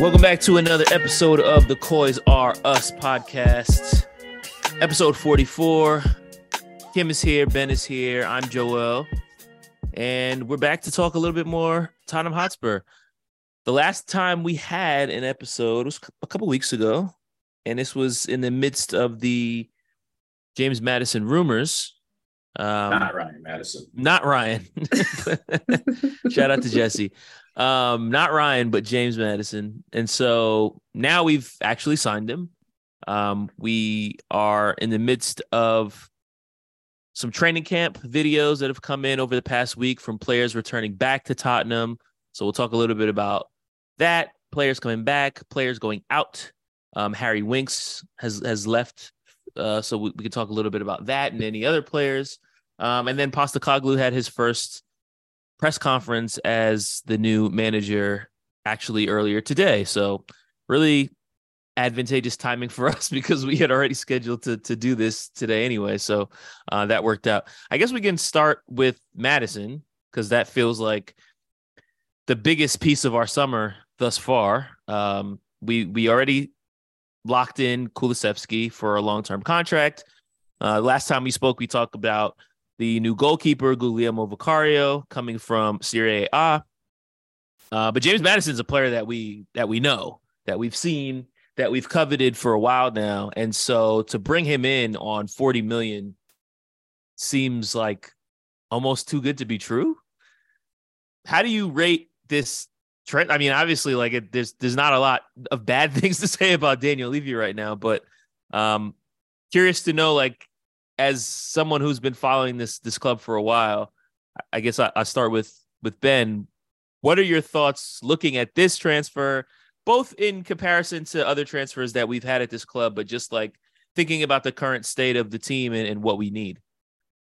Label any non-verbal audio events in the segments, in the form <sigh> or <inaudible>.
Welcome back to another episode of the Coys Are Us podcast, episode 44. Kim is here, Ben is here, I'm Joel, and we're back to talk a little bit more Tottenham Hotspur. The last time we had an episode was a couple weeks ago, and this was in the midst of the James Maddison rumors. Um, not Ryan Madison. Not Ryan. <laughs> Shout out to Jesse. Um, not Ryan, but James Maddison. And so now we've actually signed him. Um, we are in the midst of some training camp videos that have come in over the past week from players returning back to Tottenham. So we'll talk a little bit about that. Players coming back, players going out. Um, Harry Winks has has left, uh, so we, we can talk a little bit about that and any other players. Um, and then Postecoglou had his first press conference as the new manager actually earlier today. So really advantageous timing for <laughs> us because we had already scheduled to to do this today anyway. So uh, that worked out. I guess we can start with Maddison because that feels like the biggest piece of our summer thus far. Um, we we already locked in Kulusevski for a long term contract. Uh, last time we spoke, we talked about the new goalkeeper, Guglielmo Vicario, coming from Serie A. Uh, but James Maddison's a player that we that we know, that we've seen, that we've coveted for a while now. And so to bring him in on 40 million seems like almost too good to be true. How do you rate this trend? I mean, obviously, like it, there's there's not a lot of bad <laughs> things to say about Daniel Levy right now, but um curious to know like as someone who's been following this this club for a while, I guess I, I start with with Ben. What are your thoughts looking at this transfer, both in comparison to other transfers that we've had at this club, but just like thinking about the current state of the team and, and what we need?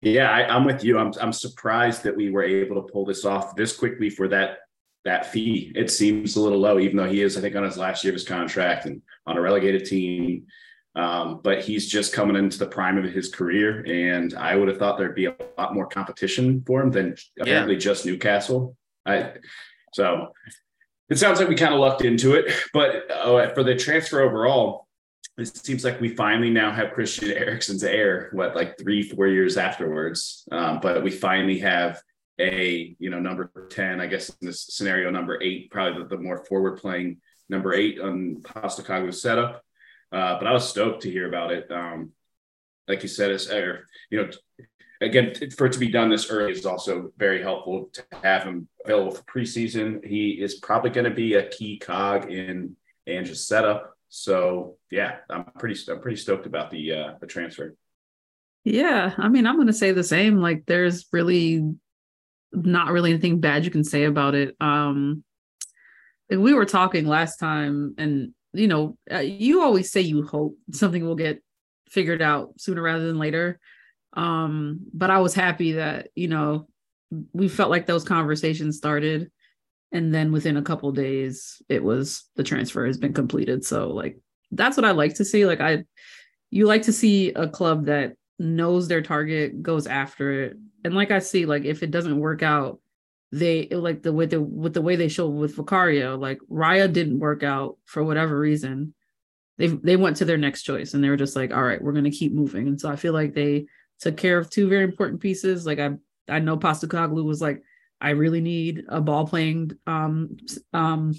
Yeah, I, am with you. I'm I'm surprised that we were able to pull this off this quickly for that that fee. It seems a little low, even though he is, I think, on his last year of his contract and on a relegated team. Um, but he's just coming into the prime of his career, and I would have thought there'd be a lot more competition for him than apparently yeah. just Newcastle. I so it sounds like we kind of lucked into it, but uh, for the transfer overall, it seems like we finally now have Christian Eriksen's heir. What like three, four years afterwards, um, but we finally have a you know number ten. I guess in this scenario, number eight, probably the, the more forward playing number eight on Postecoglou's setup. Uh, but I was stoked to hear about it. Um, like you said, it's or, you know, again for it to be done this early is also very helpful to have him available for preseason. He is probably going to be a key cog in Ange's setup. So yeah, I'm pretty I'm pretty stoked about the uh, the transfer. Yeah, I mean, I'm going to say the same. Like, there's really not really anything bad you can say about it. Um, we were talking last time, and you know, uh, you always say you hope something will get figured out sooner rather than later. Um, but I was happy that, you know, we felt like those conversations started and then within a couple days it was the transfer has been completed. So like that's what I like to see. Like I you like to see a club that knows their target, goes after it. And like I see, like if it doesn't work out, they like the way the with the way they showed with Vicario, like Raya didn't work out for whatever reason. They they went to their next choice and they were just like, all right, we're gonna keep moving. And so I feel like they took care of two very important pieces. Like I I know Postecoglou was like, I really need a ball playing um um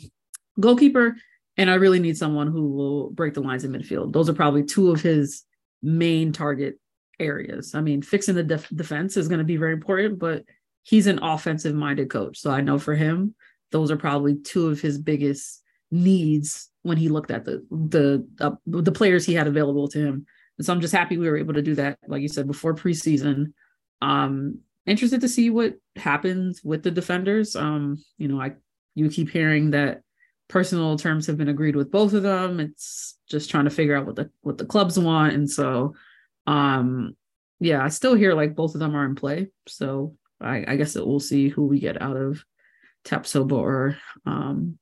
goalkeeper, and I really need someone who will break the lines in midfield. Those are probably two of his main target areas. I mean, fixing the def- defense is going to be very important, but he's an offensive minded coach. So I know for him, those are probably two of his biggest needs when he looked at the the uh, the players he had available to him. And so I'm just happy we were able to do that, like you said, before preseason. Um, interested to see what happens with the defenders. Um, you know, I you keep hearing that personal terms have been agreed with both of them. It's just trying to figure out what the what the clubs want. And so um yeah, I still hear like both of them are in play. So I, I guess it, we'll see who we get out of Tapsoba or um,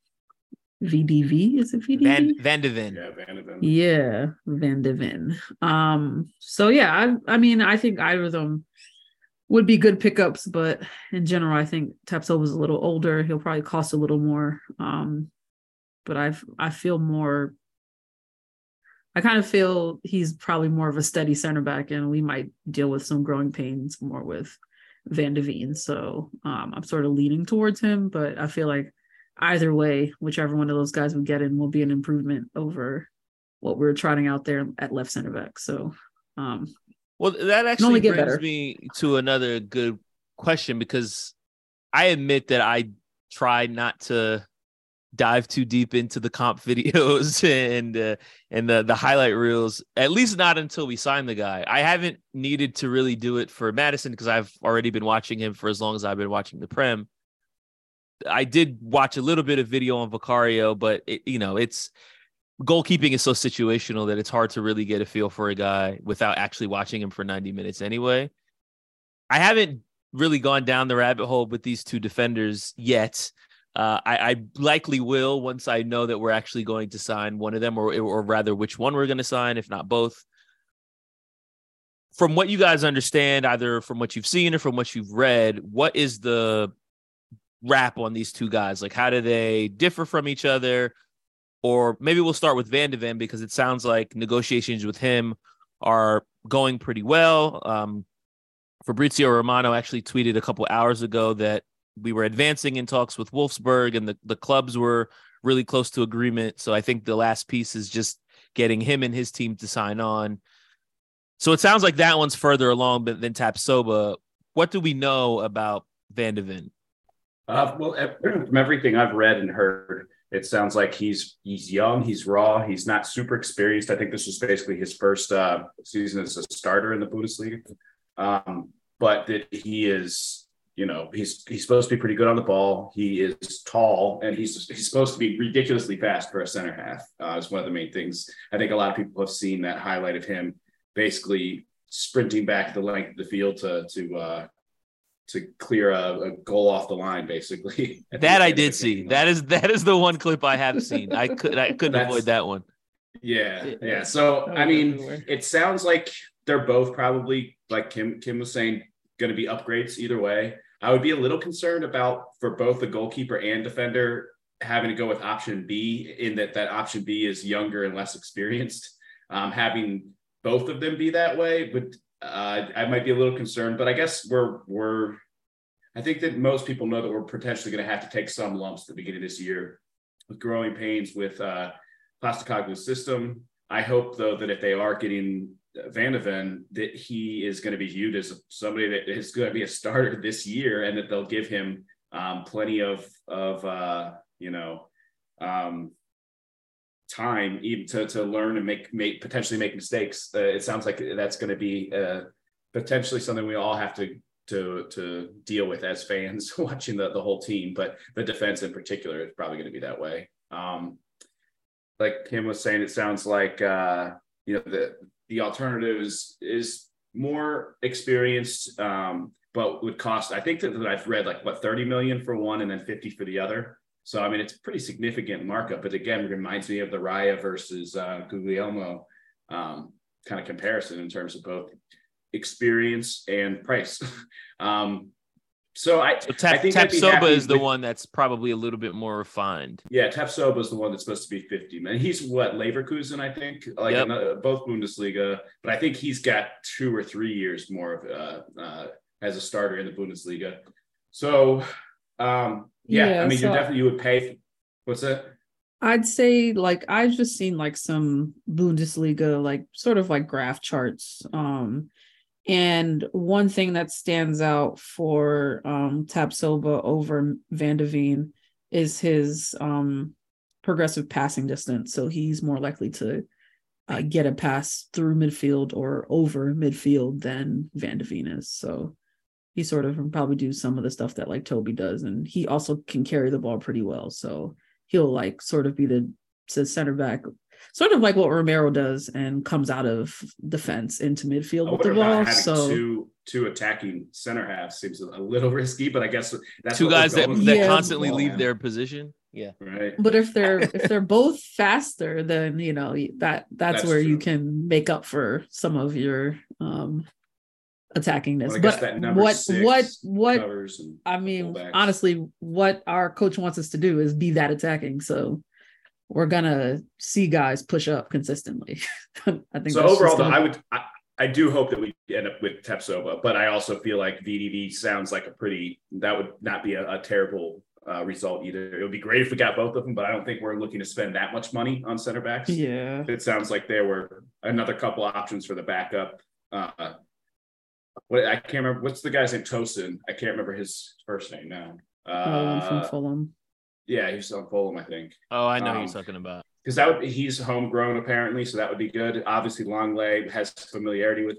VDV. Is it VDV? Van, Van de Ven. Yeah, Van de Ven. Yeah, Van de Ven. Um, so yeah, I, I mean, I think either of them would be good pickups, but in general, I think Tapsoba was a little older. He'll probably cost a little more. Um, but I've I feel more. I kind of feel he's probably more of a steady center back, and we might deal with some growing pains more with Van de Ven. So um, I'm sort of leaning towards him, but I feel like either way, whichever one of those guys we get in will be an improvement over what we're trotting out there at left center back. So um, well, that actually brings better. me to another good question because I admit that I try not to dive too deep into the comp <laughs> videos and uh, and the the highlight reels at least not until we sign the guy i haven't needed to really do it for maddison because i've already been watching him for as long as i've been watching the prem i did watch a little bit of video on vicario but it, you know it's goalkeeping is so situational that it's hard to really get a feel for a guy without actually watching him for 90 minutes anyway. I haven't really gone down the rabbit hole with these two defenders yet. Uh, I, I, likely will once I know that we're actually going to sign one of them, or or rather, which one we're going to sign, if not both. From what you guys understand, either from what you've seen or from what you've read, what is the wrap on these two guys? Like, how do they differ from each other? or maybe we'll start with Van de Ven because it sounds like negotiations with him are going pretty well. Um, Fabrizio Romano actually tweeted a couple hours ago that we were advancing in talks with Wolfsburg and the, the clubs were really close to agreement. So I think the last piece is just getting him and his team to sign on. So it sounds like that one's further along than Tapsoba. What do we know about Van de Ven? Uh, well, <clears throat> from everything I've read and heard, it sounds like he's he's young, he's raw, he's not super experienced. I think this was basically his first uh, season as a starter in the Bundesliga, um, but that he is, you know, he's he's supposed to be pretty good on the ball. He is tall, and he's he's supposed to be ridiculously fast for a center half. Uh, is one of the main things. I think a lot of people have seen that highlight of him basically sprinting back the length of the field to to uh, to clear a, a, goal off the line, basically. <laughs> That I did see. That is that is the one clip I have seen. I could I couldn't That's, avoid that one. Yeah, yeah. So I mean, everywhere. it sounds like they're both probably like Kim Kim was saying, going to be upgrades either way. I would be a little concerned about for both the goalkeeper and defender having to go with option B in that that option B is younger and less experienced. Um, having both of them be that way would uh, I might be a little concerned, but I guess we're we're. I think that most people know that we're potentially going to have to take some lumps at the beginning of this year with growing pains with uh, Postecoglou's system. I hope though that if they are getting Van de that he is going to be viewed as somebody that is going to be a starter this year, and that they'll give him um, plenty of of uh, you know um, time even to, to learn and make make potentially make mistakes. Uh, it sounds like that's going to be uh, potentially something we all have to to to deal with as fans <laughs> watching the, the whole team, but the defense in particular is probably going to be that way. Um, like Kim was saying, it sounds like uh, you know the the alternative is is more experienced, um, but would cost. I think that, that I've read like what thirty million for one and then fifty for the other. So I mean, it's pretty significant markup. But again, reminds me of the Raya versus uh, Guglielmo um, kind of comparison in terms of both experience and price. <laughs> um, so I, so tap, I think Tapsoba is the with, one that's probably a little bit more refined. Yeah, Tapsoba is the one that's supposed to be 50. Man, he's what Leverkusen, I think, like yep. another, both Bundesliga, but I think he's got two or three years more of uh, uh, as a starter in the Bundesliga. So um, yeah, yeah I mean, so you definitely you would pay. What's that? I'd say like I've just seen like some Bundesliga like sort of like graph charts. Um, and one thing that stands out for um, Tapsoba over Van de is his um, progressive passing distance. So he's more likely to uh, get a pass through midfield or over midfield than Van de is. So he sort of probably do some of the stuff that like Toby does, and he also can carry the ball pretty well. So he'll like sort of be the, the center back, sort of like what Romero does, and comes out of defense into midfield with the ball. So two two attacking center halves seems a little <laughs> risky, but I guess that's two guys that, that yeah. constantly leave their position. Yeah, right. But if they're <laughs> if they're both faster, then you know that that's, that's where true. you can make up for some of your um attacking this. Well, but that what what what I mean, honestly, what our coach wants us to do is be that attacking. So we're gonna see guys push up consistently. <laughs> I think so overall, though, I would I, I do hope that we end up with Tapsoba, but I also feel like VDV sounds like a pretty that would not be a, a terrible uh, result either. It would be great if we got both of them, but I don't think we're looking to spend that much money on center backs. yeah. It sounds like there were another couple options for the backup. Uh, what I can't remember what's the guy's name Tosin. I can't remember his first name now. From Uh, Fulham. Yeah, he's on Fulham, I think. Oh, I know who Um, you're talking about. because that would he's homegrown apparently, so that would be good. Obviously, Longley has familiarity with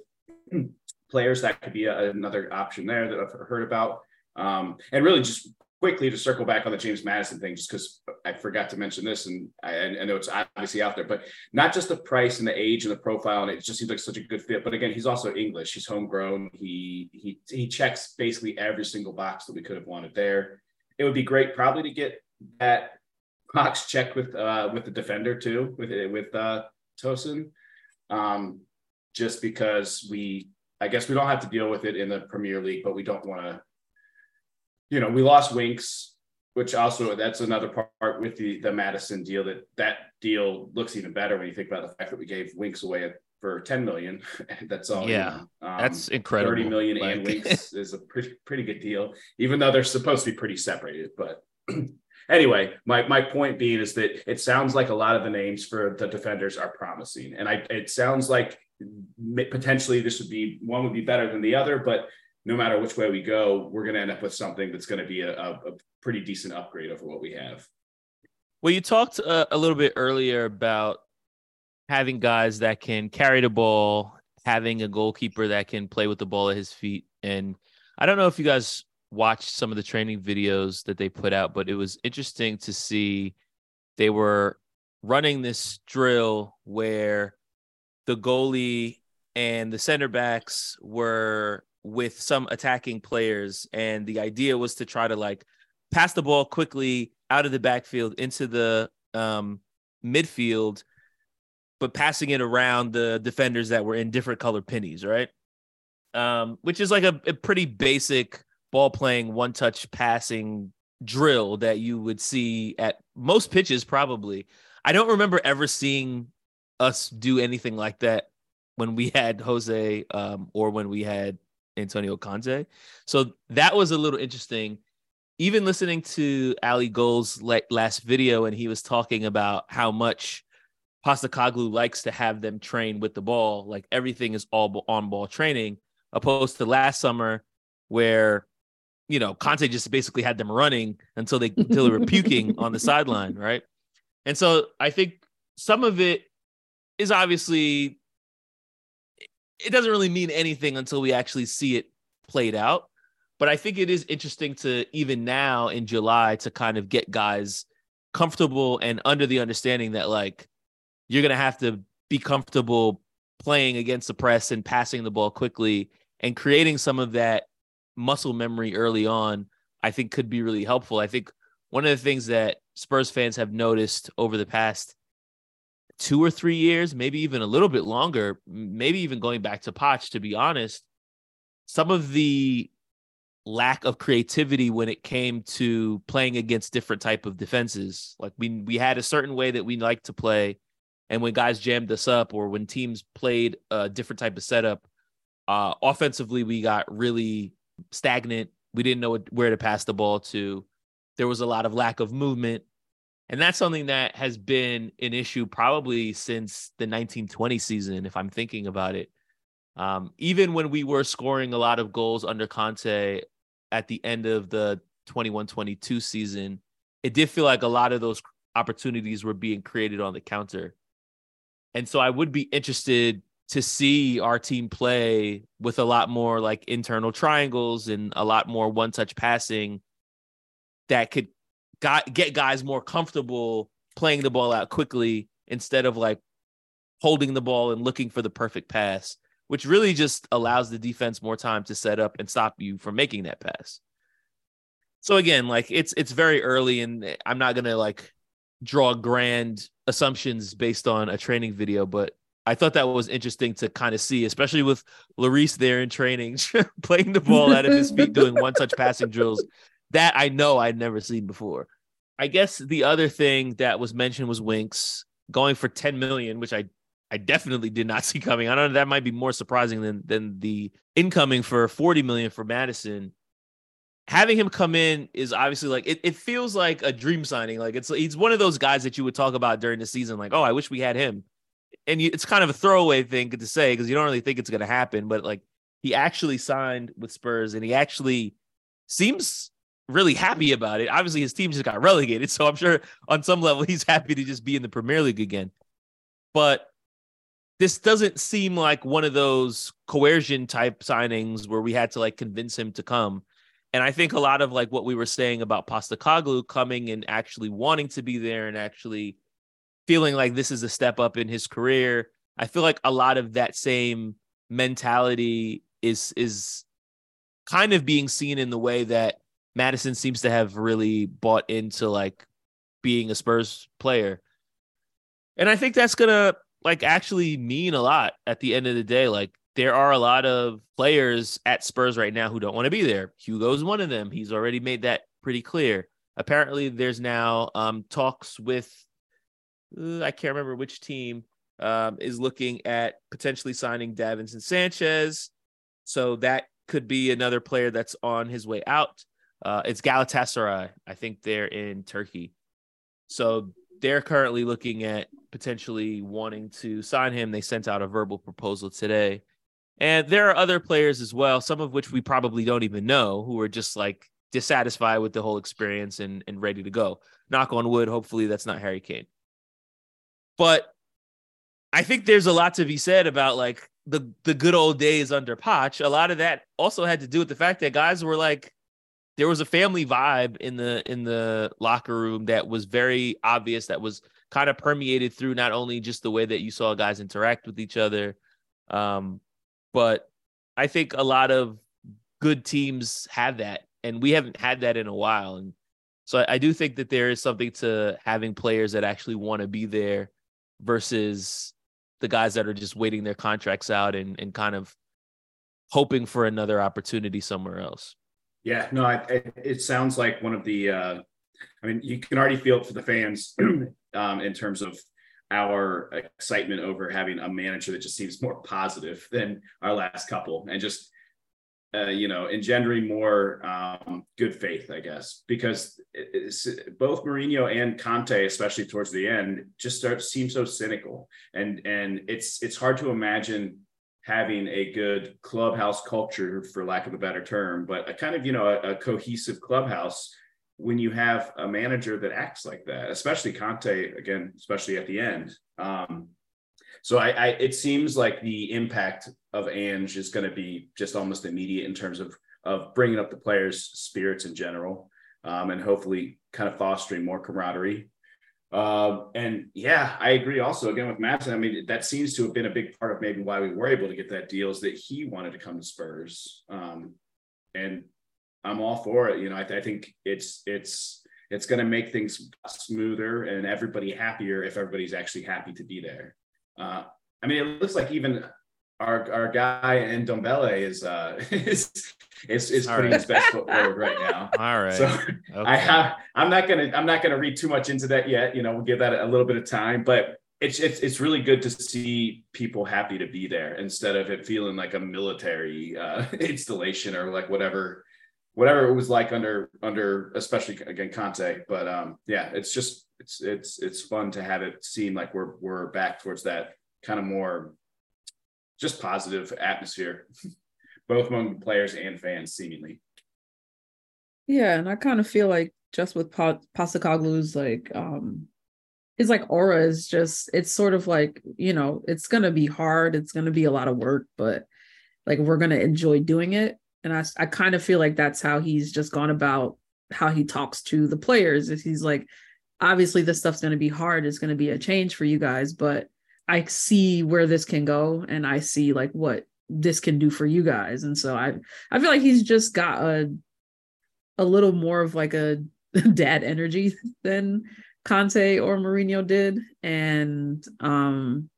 <clears throat> players. That could be a, another option there that I've heard about. Um, and really, just quickly to circle back on the James Maddison thing, just because I forgot to mention this, and I, I know it's obviously out there, but not just the price and the age and the profile, and it just seems like such a good fit. But again, he's also English. He's homegrown. He he he checks basically every single box that we could have wanted there. It would be great probably to get that box checked with uh with the defender too with with uh Tosin um just because we I guess we don't have to deal with it in the Premier League but we don't want to you know we lost Winks which also that's another part with the the Maddison deal that that deal looks even better when you think about the fact that we gave Winks away for 10 million <laughs> that's all Yeah. Um, That's incredible. 30 million and <laughs> Winks is a pretty pretty good deal, even though they're supposed to be pretty separated. But <clears throat> anyway, my my point being is that it sounds like a lot of the names for the defenders are promising, and I it sounds like potentially this would be one would be better than the other, but no matter which way we go, we're going to end up with something that's going to be a, a, a pretty decent upgrade over what we have. Well, you talked uh, a little bit earlier about having guys that can carry the ball, having a goalkeeper that can play with the ball at his feet. And I don't know if you guys watched some of the training videos that they put out, but it was interesting to see they were running this drill where the goalie and the center backs were with some attacking players. And the idea was to try to like pass the ball quickly out of the backfield into the um, midfield, but passing it around the defenders that were in different color pennies, right? Um, which is like a, a pretty basic ball playing, one touch passing drill that you would see at most pitches, probably. I don't remember ever seeing us do anything like that when we had Jose um, or when we had Antonio Conte. So that was a little interesting even listening to Ali Gold's last video, and he was talking about how much Postecoglou likes to have them train with the ball, like everything is all on ball training, opposed to last summer where you know Conte just basically had them running until they <laughs> until they were puking on the sideline, right? And so I think some of it is obviously it doesn't really mean anything until we actually see it played out. But I think it is interesting to even now in July to kind of get guys comfortable and under the understanding that like you're gonna have to be comfortable playing against the press and passing the ball quickly and creating some of that muscle memory early on, I think could be really helpful. I think one of the things that Spurs fans have noticed over the past two or three years, maybe even a little bit longer, maybe even going back to Poch, to be honest, some of the lack of creativity when it came to playing against different type of defenses. Like we we had a certain way that we like to play, and when guys jammed us up or when teams played a different type of setup, uh, offensively we got really stagnant. We didn't know where to pass the ball to. There was a lot of lack of movement. And that's something that has been an issue probably since the 1920 season, if I'm thinking about it. Um, even when we were scoring a lot of goals under Conte at the end of the 21 22 season, it did feel like a lot of those opportunities were being created on the counter. And so I would be interested to see our team play with a lot more like internal triangles and a lot more one touch passing that could got, get guys more comfortable playing the ball out quickly instead of like holding the ball and looking for the perfect pass, which really just allows the defense more time to set up and stop you from making that pass. So again, like it's it's very early and I'm not going to like draw grand assumptions based on a training video, but I thought that was interesting to kind of see, especially with Lloris there in training, <laughs> playing the ball out of his feet, doing one touch passing drills. That I know I'd never seen before. I guess the other thing that was mentioned was Winks going for 10 million, which I I definitely did not <laughs> see coming. I don't know that might be more surprising than than the incoming for 40 million for Maddison. Having him come in is obviously like it, it feels like a dream signing. Like it's he's one of those guys that you would talk about during the season, like, oh, I wish we had him. And you, it's kind of a throwaway thing to say because you don't really think it's gonna happen, but like he actually signed with Spurs and he actually seems really happy about it. Obviously, his team just got relegated, so I'm sure on some level he's happy to just be in the Premier League again. But this doesn't seem like one of those coercion type signings where we had to like convince him to come. And I think a lot of like what we were saying about Postecoglou coming and actually wanting to be there and actually feeling like this is a step up in his career. I feel like a lot of that same mentality is is kind of being seen in the way that Maddison seems to have really bought into like being a Spurs player. And I think that's going to like actually mean a lot at the end of the day. Like there are a lot of players at Spurs right now who don't want to be there. Hugo's one of them. He's already made that pretty clear. Apparently there's now um talks with I can't remember which team um is looking at potentially signing Davinson Sanchez. So that could be another player that's on his way out. Uh, it's Galatasaray. I think they're in Turkey. So they're currently looking at potentially wanting to sign him. They sent out a verbal proposal today. And there are other players as well, some of which we probably don't even know, who are just like dissatisfied with the whole experience and, and ready to go. Knock on wood, hopefully that's not Harry Kane. But I think there's a lot to be said about like the the good old days under Poch. A lot of that also had to do with the fact that guys were like there was a family vibe in the in the locker room that was very obvious that was kind of permeated through not only just the way that you saw guys interact with each other. Um, but i think a lot of good teams have that and we haven't had that in a while. And so I, I do think that there is something to having players that actually want to be there versus the guys that are just waiting their contracts out and, and kind of hoping for another opportunity somewhere else yeah, no, I, it, it sounds like one of the. Uh, I mean, you can already feel it for the fans <clears throat> um, in terms of our excitement over having a manager that just seems more positive than our last couple, and just uh, you know engendering more um, good faith, I guess, because both Mourinho and Conte, especially towards the end, just start seem so cynical, and and it's it's hard to imagine having a good clubhouse culture, for lack of a better term, but a kind of, you know, a, a, cohesive clubhouse when you have a manager that acts like that, especially Conte, again, especially at the end. Um, so I, I, it seems like the impact of Ange is going to be just almost immediate in terms of of bringing up the players' spirits in general, um, and hopefully kind of fostering more camaraderie uh, and yeah, I agree also again with Maddison. I mean, that seems to have been a big part of maybe why we were able to get that deal is that he wanted to come to Spurs. Um, and I'm all for it. You know, I, th- I think it's it's it's going to make things smoother and everybody happier if everybody's actually happy to be there. Uh, I mean, it looks like even our our guy in Ndombele is uh <laughs> is is, is putting right. his best foot forward right now. <laughs> All right. So okay. I have I'm not gonna I'm not gonna read too much into that yet. You know, we'll give that a little bit of time, but it's it's it's really good to see people happy to be there instead of it feeling like a military uh, <laughs> installation or like whatever whatever it was like under under especially again Conte. But um yeah, it's just it's it's it's fun to have it seem like we're we're back towards that kind of more just positive atmosphere, <laughs> both among players and fans, seemingly. Yeah, and I kind of feel like just with pa- like um his like aura is just it's sort of like you know it's gonna be hard it's gonna be a lot of work but like we're gonna enjoy doing it and I, I kind of feel like that's how he's just gone about how he talks to the players is he's like obviously this stuff's to be hard it's to be a change for you guys but I see where this can go and I see like what this can do for you guys. And so I I feel like he's just got a a little more of like a <laughs> dad energy than Conte or Mourinho did. And um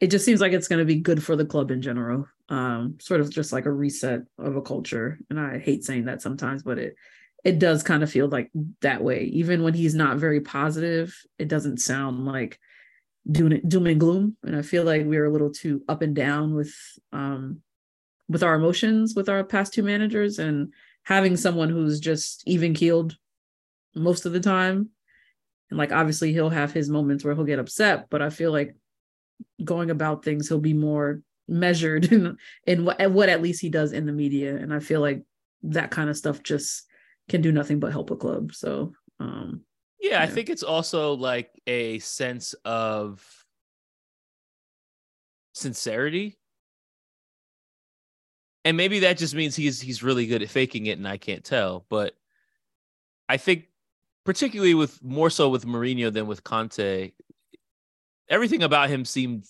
it just seems like it's going to be good for the club in general. Um, sort of just like a reset of a culture. And I hate saying that sometimes, but it it does kind of feel like that way. Even when he's not very positive, it doesn't sound like doom, doom and gloom. And I feel like we're a little too up and down with um with our emotions with our past two managers and having someone who's just even keeled most of the time. And like obviously he'll have his moments where he'll get upset, but I feel like going about things, he'll be more measured <laughs> in, in what, what at least he does in the media. And I feel like that kind of stuff just can do nothing but help a club. So, um, yeah, I think it's also like a sense of sincerity. And maybe that just means he's he's really good at faking it and I can't tell, but I think particularly with more so with Mourinho than with Conte, everything about him seemed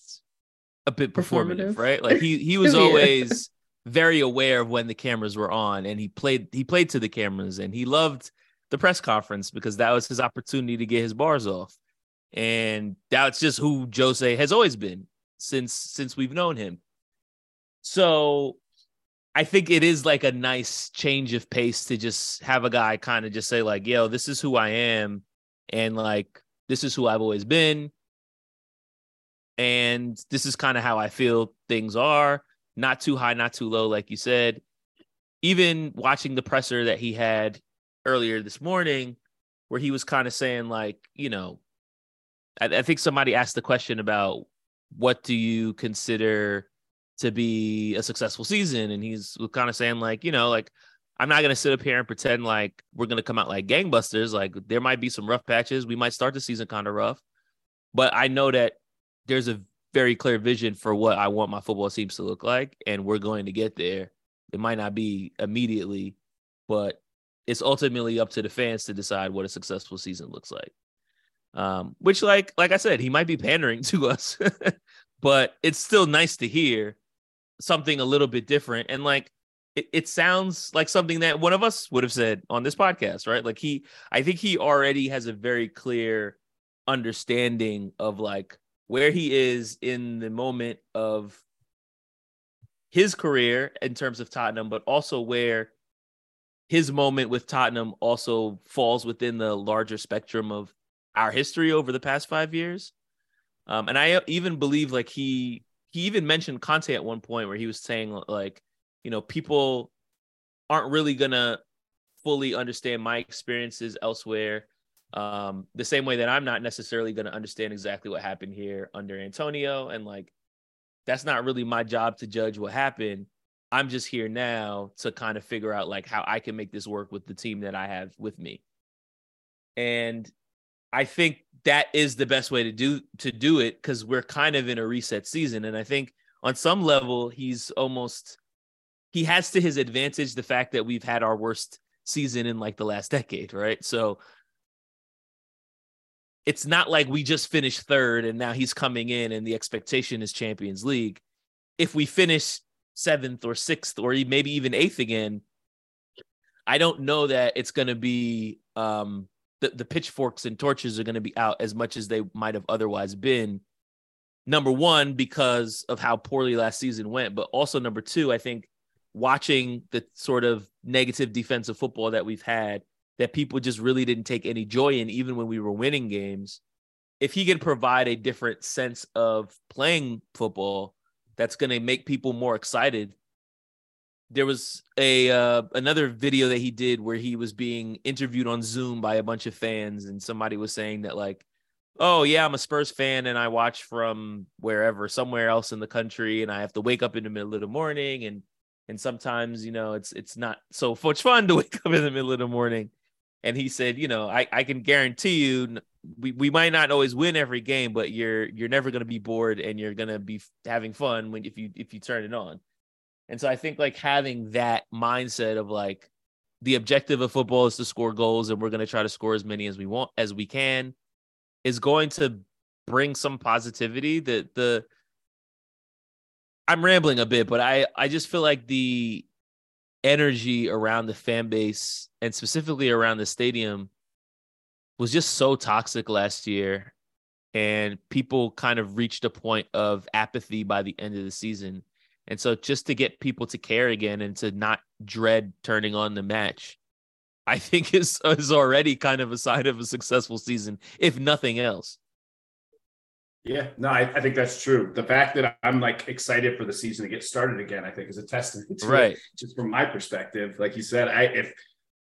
a bit performative, performative. right? Like he he <laughs> was yeah. always very aware of when the cameras were on and he played he played to the cameras and he loved the press conference because that was his opportunity to get his bars off. And that's just who Jose has always been since since we've known him. So I think it is like a nice change of pace to just have a guy kind of just say like, "Yo, this is who I am," and like, "This is who I've always been," and this is kind of how I feel things are. Not too high, not too low, like you said. Even watching the presser that he had earlier this morning, where he was kind of saying like, you know, I, I think somebody asked the question about what do you consider to be a successful season. And he's kind of saying, like, you know, like, I'm not going to sit up here and pretend like we're going to come out like gangbusters. Like, there might be some rough patches. We might start the season kind of rough. But I know that there's a very clear vision for what I want my football teams to look like. And we're going to get there. It might not be immediately, but it's ultimately up to the fans to decide what a successful season looks like. Um, which, like, like I said, he might be pandering <laughs> to us, <laughs> but it's still nice to hear something a little bit different. And like it, it sounds like something that one of us would have said on this podcast, right? Like he, I think he already has a very clear understanding of like where he is in the moment of his career in terms of Tottenham, but also where his moment with Tottenham also falls within the larger spectrum of our history over the past five years. Um, and I even believe like he he even mentioned Conte at one point where he was saying like, you know, people aren't really gonna fully understand my experiences elsewhere. Um, the same way that I'm not necessarily gonna understand exactly what happened here under Antonio, and like that's not really my job to judge what happened. I'm just here now to kind of figure out like how I can make this work with the team that I have with me. And I think that is the best way to do to do it because we're kind of in a reset season. And I think on some level, he's almost he has to his advantage the fact that we've had our worst season in like the last decade, right? So it's not like we just finished third and now he's coming in and the expectation is Champions League. If we finish seventh or sixth or maybe even eighth again, I don't know that it's going to be um, the, the pitchforks and torches are going to be out as much as they might have otherwise been. Number one, because of how poorly last season went, but also number two, I think watching the sort of negative defensive football that we've had that people just really didn't take any joy in, even when we were winning games. If he can provide a different sense of playing football that's going to make people more excited there was a uh, another video that he did where he was being interviewed on Zoom by a bunch of fans, and somebody was saying that like, "Oh yeah, I'm a Spurs fan, and I watch from wherever, somewhere else in the country, and I have to wake up in the middle of the morning, and and sometimes you know it's it's not so <laughs> much fun to wake up in the middle of the morning." And he said, "You know, I I can guarantee you." We, we might not always win every game, but you're you're never going to be bored and you're going to be having fun when if you if you turn it on. And so I think like having that mindset of like the objective of football is to score goals and we're going to try to score as many as we want as we can is going to bring some positivity that the I'm rambling a bit, but I I just feel like the energy around the fan base and specifically around the stadium was just so toxic last year. and people kind of reached a point of apathy by the end of the season. And so just to get people to care again and to not dread turning on the match, <laughs> I think is is already kind of a sign of a successful season, if nothing else. Yeah, no, I, I, think that's true. The fact that I'm like excited for the season to get started again, I think is a testament to right. It, just from my perspective. Like you said, I if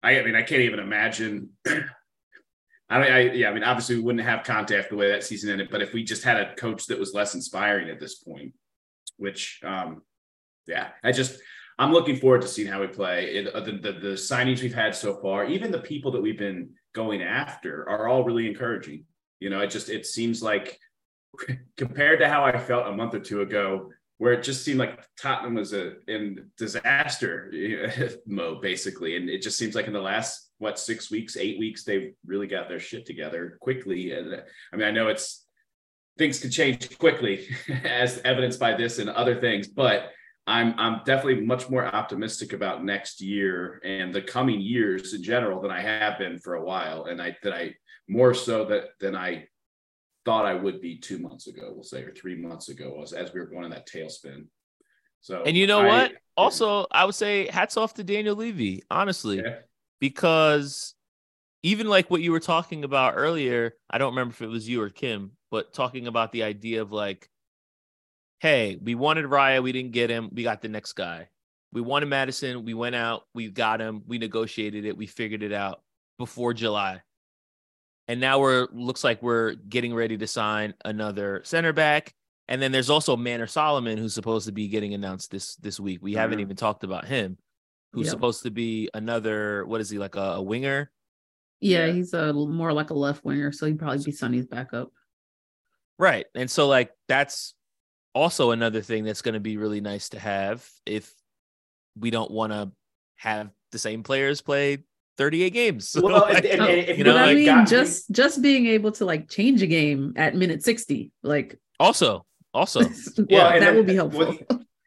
I, I mean I can't even imagine I don't I yeah, I mean obviously we wouldn't have contact the way that season ended, but if we just had a coach that was less inspiring at this point, which um yeah, I just I'm looking forward to seeing how we play. It, uh, the, the, the signings we've had so far, even the people that we've been going after, are all really encouraging. You know, it just it seems like <laughs> compared to how I felt a month or two ago, where it just seemed like Tottenham was a in disaster <laughs> mode basically, and it just seems like in the last what six weeks, eight weeks, they've really got their shit together quickly. And uh, I mean, I know it's things can change quickly, <laughs> as evidenced by this and other things, but I'm I'm definitely much more optimistic about next year and the coming years in general than I have been for a while, and I that I more so that than I thought I would be two months ago, we'll say, or three months ago, as, as we were going in that tailspin. So, and you know I, what? <laughs> Also, I would say hats off to Daniel Levy, honestly, yeah. Because even like what you were talking about earlier, I don't remember if it was you or Kim, but talking about the idea of like hey, we wanted Raya, we didn't get him, we got the next guy. We wanted Maddison, we went out, we got him, we negotiated it, we figured it out before July. And now we're looks like we're getting ready to sign another center back. And then there's also Manor Solomon, who's supposed to be getting announced this this week. We mm-hmm. haven't even talked about him, who's yep. supposed to be another. What is he like a, a winger? Yeah, yeah, he's a more like a left winger, so he'd probably be Sonny's backup. Right, and so like that's also another thing that's going to be really nice to have if we don't want to have the same players play 38 games. So <laughs> well, like, and, and, and, you know, but I like, mean, just me. just being able to like change a game at minute 60, like also, also, <laughs> well, yeah, that would be uh, helpful.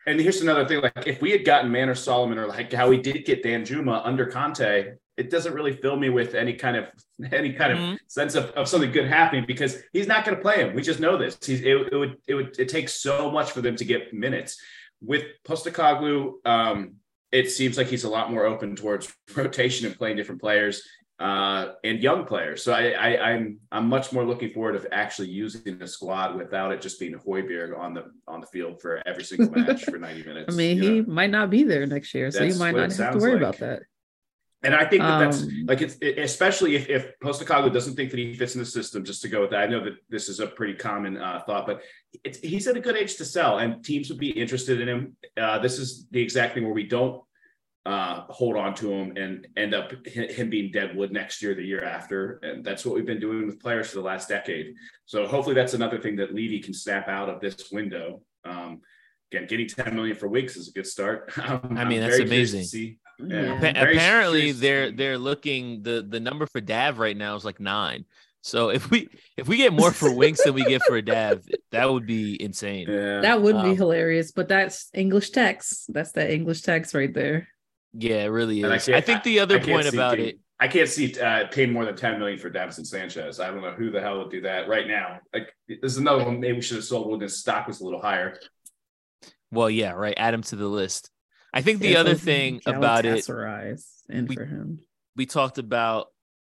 And here's another thing: like if we had gotten Manor Solomon, or like how we did get Danjuma under Conte, it doesn't really fill me with any kind of <laughs> any kind mm-hmm. of sense of, of something good happening because he's not going to play him. We just know this. He's it, it, would it would it takes so much for them to get minutes. With Postecoglou, um, it seems like he's a lot more open towards <laughs> rotation and playing different players uh, and young players. So I, I, I'm I'm much more looking forward to actually using the squad without it just being Højbjerg on the on the field for every single match for 90 <laughs> minutes. I mean, he know? might not be there next year, so you might not have to worry like. about that. And I think that um, that's like it's it, especially if if Postecoglou doesn't think that he fits in the system. Just to go with that, I know that this is a pretty common uh, thought, but he's at a good age to sell, and teams would be interested in him. Uh, this is the exact thing where we don't uh, hold on to him and end up him being deadwood next year, the year after, and that's what we've been doing with players for the last decade. So hopefully, that's another thing that Levy can snap out of this window. Um, again, getting 10 million for Winks is a good start. <laughs> I'm, i mean, I'm that's amazing. Yeah. Apparently, they're they're looking the the number for Dav right now is like nine. So if we if we get more for Winks than we get for a Dav, that would be insane. Yeah. That would um, be hilarious. But that's English text. That's that English text right there. Yeah, it really is. I, I, think the other point about it. I can't see uh, paying more than 10 million for Davinson Sanchez. I don't know who the hell would do that right now. Like, this is another one. Maybe we should have sold when his stock was a little higher. Well, yeah, right. Add him to the list. I think the other thing about it, in we, for him. We talked about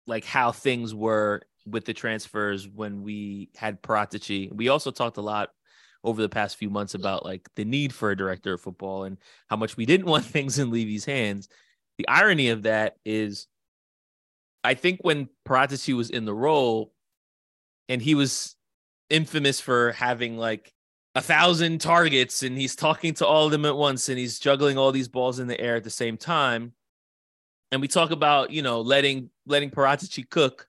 like how things were with the transfers when we had Paratici. We also talked a lot over the past few months mm. about like the need for a director of football and how much we didn't <laughs> want things in Levy's hands. The irony of that is, I think when Paratici was in the role, and he was infamous for having like a thousand targets and he's talking to all of them at once and he's juggling all these balls in the air at the same time. And we talk about, you know, letting letting Paratici cook,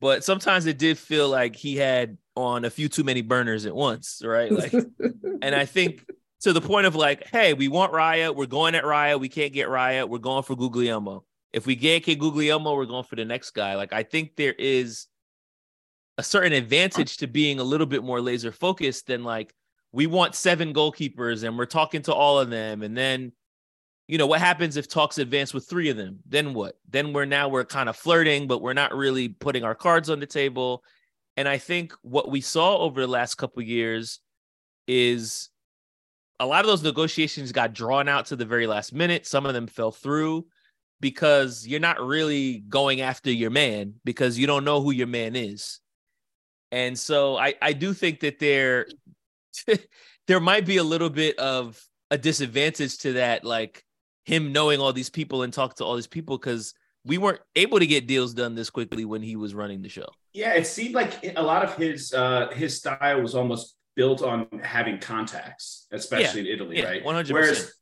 but sometimes it did feel like he had on a few too many burners at once, right? Like <laughs> and I think to the point of like, hey, we want Raya, we're going at Raya, we can't get Raya, we're going for Guglielmo. If we get Guglielmo, we're going for the next guy. Like I think there is a certain advantage to being a little bit more laser focused than like we want seven goalkeepers and we're talking to all of them and then you know what happens if talks advance with three of them then what then we're now we're kind of flirting but we're not really putting our cards on the table And I think what we saw over the last couple years is a lot of those negotiations got drawn out to the very last minute. Some of them fell through because you're not really going after your man because you don't know who your man is. And so I, I do think that there <laughs> there might be a little bit of a disadvantage to that, like him knowing all these people and talk to all these people because we weren't able to get deals done this quickly when he was running the show. Yeah, it seemed like a lot of his uh his style was almost built on having contacts, especially yeah. in Italy, yeah, right? 100%. Whereas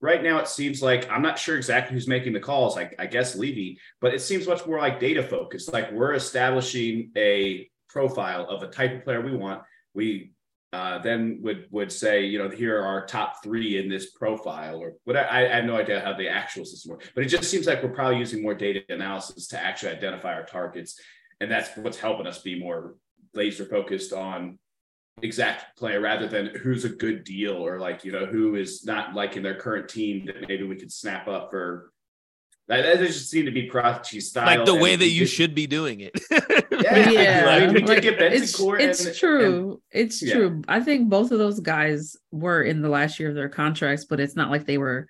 right now it seems like I'm not sure exactly who's making the calls. I, I guess Levy, but it seems much more like data focused. Like we're establishing a profile of a type of player we want. We uh, then would would say, you know, here are our top three in this profile, or what I, I have no idea how the actual system works, but it just seems like we're probably using more data analysis to actually identify our targets, and that's what's helping us be more laser focused on exact player rather than who's a good deal or like you know who is not liking their current team that maybe we could snap up for that, that just seemed to be Paratici style. Like the way that you should be doing it. <laughs> <laughs> yeah. yeah. I mean, we like, get it's, it's and, true. And, it's yeah. true. I think both of those guys were in the last year of their contracts, but it's not like they were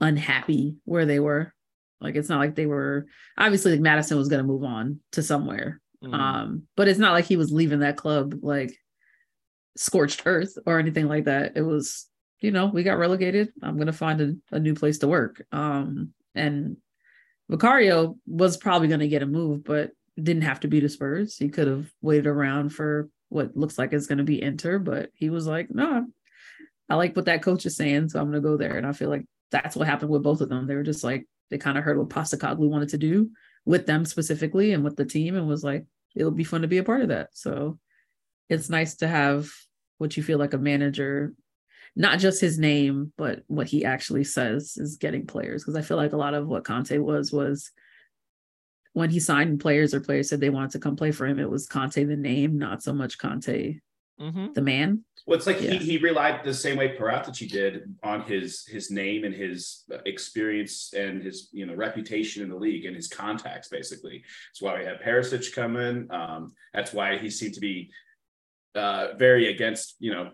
unhappy where they were. Like it's not like they were obviously like Maddison was gonna move on to somewhere. Mm. Um, but it's not like he was leaving that club like scorched earth or anything like that. It was, you know, we got relegated. I'm gonna find a, a new place to work. Um, and Vicario was probably going to get a move, but didn't have to be to Spurs. He could have waited around for what looks like is going to be Inter, but he was like, no, I like what that coach is saying, so I'm going to go there. And I feel like that's what happened with both of them. They were just like, they kind of heard what Postecoglou wanted to do with them specifically and with the team and was like, it'll be fun to be a part of that. So it's nice to have what you feel like a manager not just his name, but what he actually says is getting players. Because I feel like a lot of what Conte was was when he signed players or players said they wanted to come play for him, it was Conte the name, not so much Conte mm-hmm. the man. Well, it's like yeah. he, he relied the same way Paratici did on his his name and his experience and his you know reputation in the league and his contacts. Basically, that's why we had Perisic come in. Um, that's why he seemed to be uh, very against you know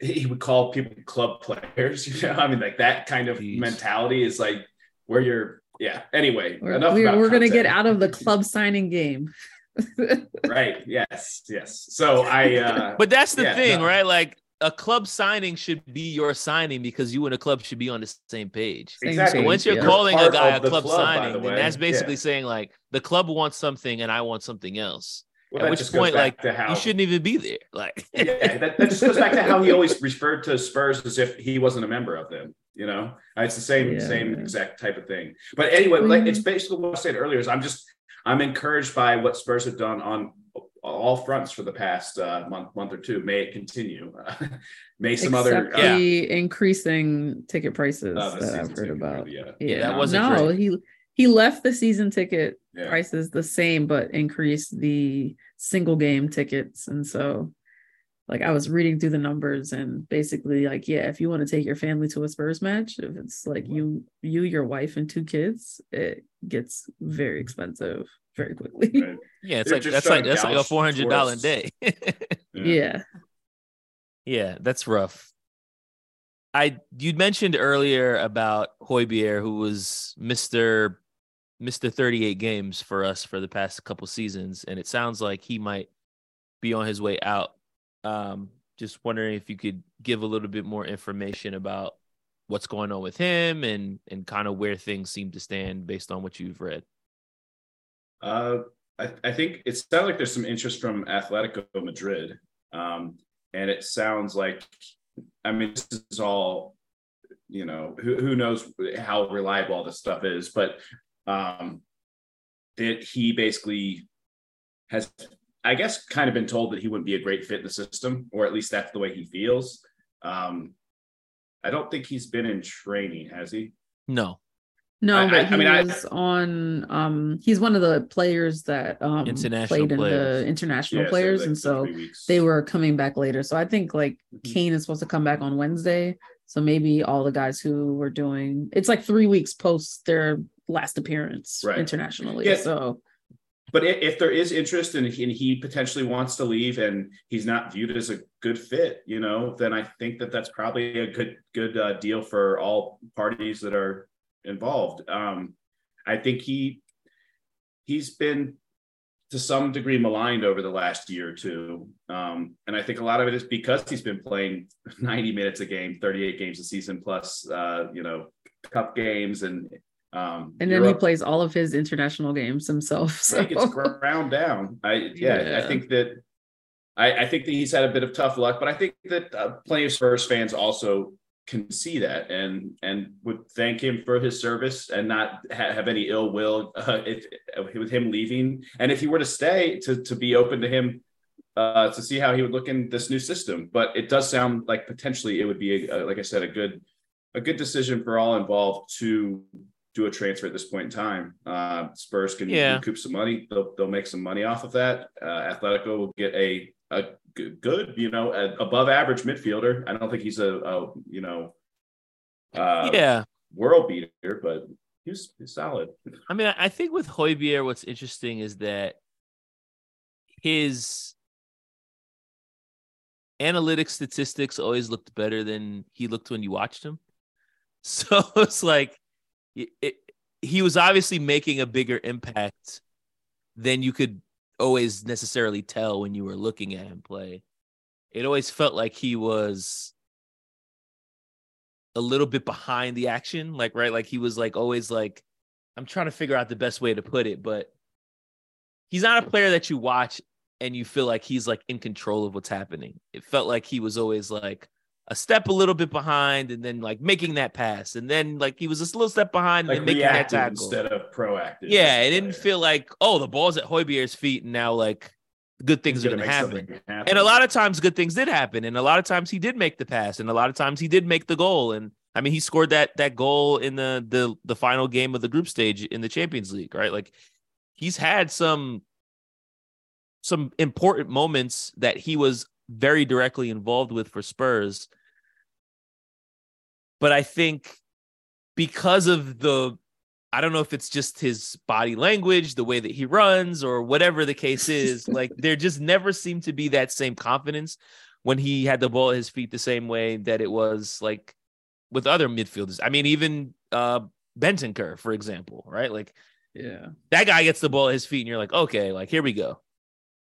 he would call people club <laughs> players. You know, I mean, like that kind of Jeez. mentality is like where you're. Yeah. Anyway, we're, enough. We're, we're going to get out of the club signing game. <laughs> right. Yes. Yes. So I. uh But that's the yeah, thing, no. right? Like a club signing should be your signing because you and a club should be on the same page. Exactly. So once you're yeah. calling you're a guy a club, club signing, then that's basically yeah. saying like the club wants something and I want something else. Well, At which point, like, how, you shouldn't even be there. Like, yeah, that, that, just goes back to how he always referred to Spurs as if he wasn't a member of them. You know, it's the same, yeah, same exact type of thing. But anyway, mm-hmm. like, it's basically what I said earlier. Is I'm just, I'm encouraged by what Spurs have done on all fronts for the past uh, month, month or two. May it continue. <laughs> may some Except other uh, the increasing ticket prices uh, that I've heard about. yeah. yeah, that wasn't no. Great. He he left the season ticket yeah. prices the same, but increased the single game tickets. And so, like, I was reading through the numbers and basically, like, yeah, if you want to take your family to a Spurs match, if it's like you, you, your wife, and two kids, it gets very expensive very quickly. Right. <laughs> Yeah, it's They're like that's like that's like a four hundred dollar day. <laughs> yeah. yeah. Yeah, that's rough. I you mentioned earlier about Højbjerg, who was Mister Mister Thirty Eight games for us for the past couple seasons, and it sounds like he might be on his way out. Um, just wondering if you could give a little bit more information about what's going on with him and and kind of where things seem to stand based on what you've read. Uh, I, I think it sounds like there's some interest from Atletico Madrid, um, and it sounds like I mean, this is all, you know, who, who knows how reliable all this stuff is, but um, that he basically has, I guess, kind of been told that he wouldn't be a great fit in the system, or at least that's the way he feels. Um, I don't think he's been in training, has he? No. No, I, but he I mean, was I, on. Um, he's one of the players that um international played players. in the international yeah, players, so like and so they were coming back later. So I think like mm-hmm. Kane is supposed to come back on Wednesday. So maybe all the guys who were doing it's like three weeks post their last appearance right. internationally. Yeah. So but if there is interest and he, potentially wants to leave and he's not viewed as a good fit, you know, then I think that that's probably a good good uh, deal for all parties that are involved. Um, I think he he's been to some degree maligned over the last year or two. Um, and I think a lot of it is because he's been playing <laughs> 90 minutes a game, 38 games a season, plus, uh, you know, cup games and um, and then Europe. he plays all of his international games himself. So. I think it's <laughs> ground down. I yeah, yeah, I think that I, I, think that he's had a bit of tough luck, but I think that uh, plenty of Spurs fans also can see that and and would thank him for his service and not ha- have any ill will uh, if, with him leaving. And if he were to stay, to to be open to him uh, to see how he would look in this new system. But it does sound like potentially it would be, a, a, like I said, a good a good decision for all involved to do a transfer at this point in time. Uh, Spurs can yeah. recoup some money. They'll, they'll make some money off of that. Uh, Atletico will get a, a good, you know, above average midfielder. I don't think he's a, a you know, uh, yeah, world beater, but he's, he's solid. <laughs> I mean, I think with Højbjerg, what's interesting is that his analytic statistics always looked better than he looked when you watched him. <laughs> So it's like it, he was obviously making a bigger impact than you could always necessarily tell when you were looking at him play. It always felt like he was a little bit behind the action, like right, like he was like always like I'm trying to figure out the best way to put it, but he's not a player that you watch and you feel like he's like in control of what's happening. It felt like he was always like a step a little bit behind and then like making that pass and then like he was a little step behind and then making that tackle instead of proactive. Yeah, it didn't feel like oh the ball's at Højbjerg's feet and now like good things are going to happen. happen. And a lot of times good things did happen and a lot of times he did make the pass and a lot of times he did make the goal and I mean he scored that that goal in the the the final game of the group stage in the Champions League, right? Like he's had some some important moments that he was very directly involved with for Spurs. But I think because of the I don't know if it's just his body language, the way that he runs, or whatever the case is. <laughs> like there just never seemed to be that same confidence when he had the ball at his feet the same way that it was like with other midfielders. I mean, even uh Bentancur, for example, right? Like, yeah, that guy gets the ball at his feet, and you're like, okay, like here we go.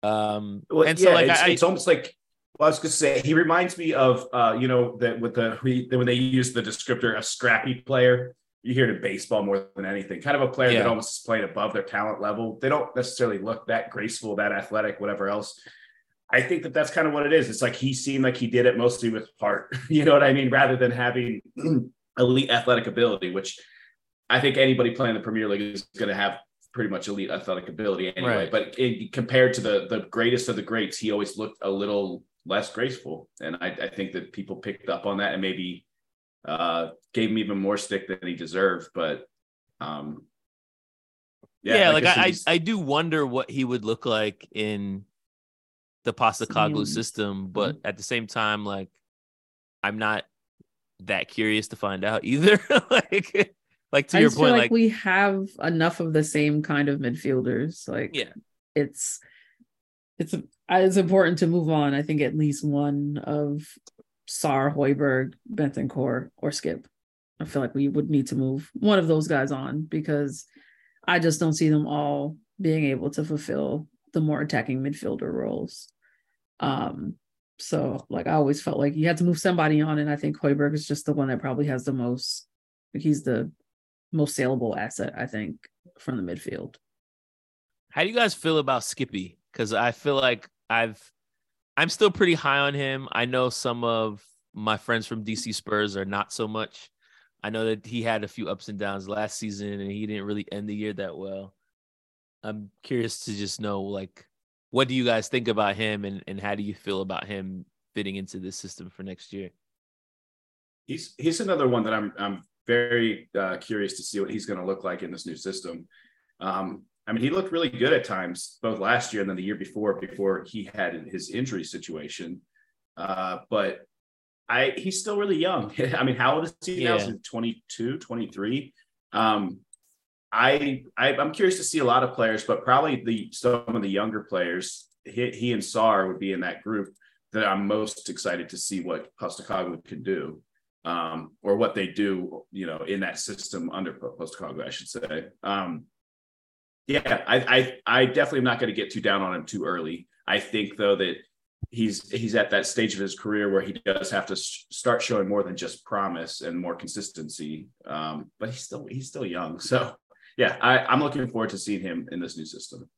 Um, well, and so yeah, like it's, I, it's almost like well, I was going to say he reminds me of uh, you know that with the when they use the descriptor a scrappy player. You hear it in baseball more than anything. Kind of a player yeah. that almost is playing above their talent level. They don't necessarily look that graceful, that athletic, whatever else. I think that that's kind of what it is. It's like he seemed like he did it mostly with heart. <laughs> you know what I mean? Rather than having <clears throat> elite athletic ability, which I think anybody playing the Premier League is going to have pretty much elite athletic ability anyway. Right. But in, compared to the the greatest of the greats, he always looked a little less graceful. And I, I think that people picked up on that and maybe uh, gave him even more stick than he deserved. But um, yeah, yeah like, I, I, I, do wonder what he would look like in the Postecoglou system, but mm-hmm. at the same time, like I'm not that curious to find out either. <laughs> like, like to I your point, like, like we have enough of the same kind of midfielders. Like, yeah, it's it's it's important to move on. I think at least one of Sarr, Højbjerg, Bentancur, or Skip. I feel like we would need to move one of those guys on because I just don't see them all being able to fulfill the more attacking midfielder roles. Um, so like I always felt like you had to move somebody on, and I think Højbjerg is just the one that probably has the most. He's the most saleable asset, I think, from the midfield. How do you guys feel about Skippy? Because I feel like I've I'm still pretty high on him. I know some of my friends from DC Spurs are not so much. I know that he had a few ups and downs last season and he didn't really end the year that well. I'm curious to just know like what do you guys think about him and, and how do you feel about him fitting into this system for next year? He's he's another one that I'm I'm very uh, curious to see what he's going to look like in this new system. Um, I mean, he looked really good at times, both last year and then the year before, before he had his injury situation. Uh, but I he's still really young. <laughs> I mean, how old is he yeah. now? 22, 23? Um, I, I am curious to see a lot of players, but probably the some of the younger players. He, he and Sarr would be in that group that I'm most excited to see what Postecoglou can do, um, or what they do, you know, in that system under Postecoglou, I should say. Um, yeah, I, I, I definitely am not going to get too down on him too early. I think though that he's he's at that stage of his career where he does have to sh- start showing more than just promise and more consistency. Um, but he's still he's still young, so yeah, I, I'm looking forward to seeing him in this new system.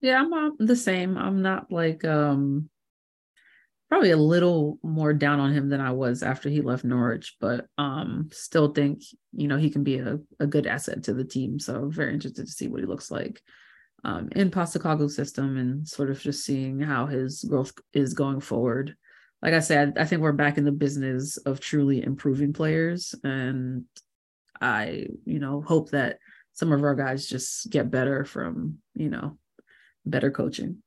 Yeah, I'm uh, the same. I'm not like um probably a little more down on him than I was after he left Norwich, but um still think, you know, he can be a, a good asset to the team. So very interested to see what he looks like um in Postecoglou's system and sort of just seeing how his growth is going forward. Like I said, I think we're back in the business of truly improving players. And I, you know, hope that some of our guys just get better from, you know, better coaching.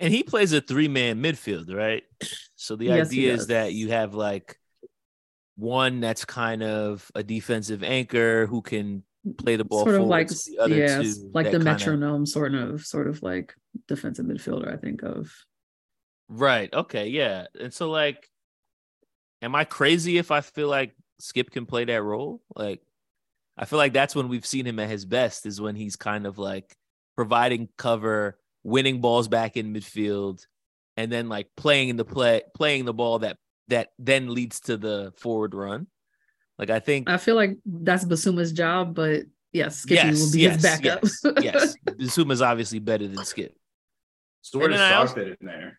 And he plays a three man midfield, right? So the yes, idea is that you have like one that's kind of a defensive anchor who can play the ball sort of like yeah, like the metronome sort of sort of like defensive midfielder. I think of right. Okay, yeah. And so like, am I crazy if I feel like Skip can play that role? Like, I feel like that's when we've seen him at his best is when he's kind of like providing cover winning balls back in midfield, and then like playing the play, playing the ball that that then leads to the forward run. Like I think I feel like that's Bissouma's job, but yes, Skippy yes, will be yes, his backup. yes, yes. <laughs> Bissouma's obviously better than Skip. So where does Sarr fit in there?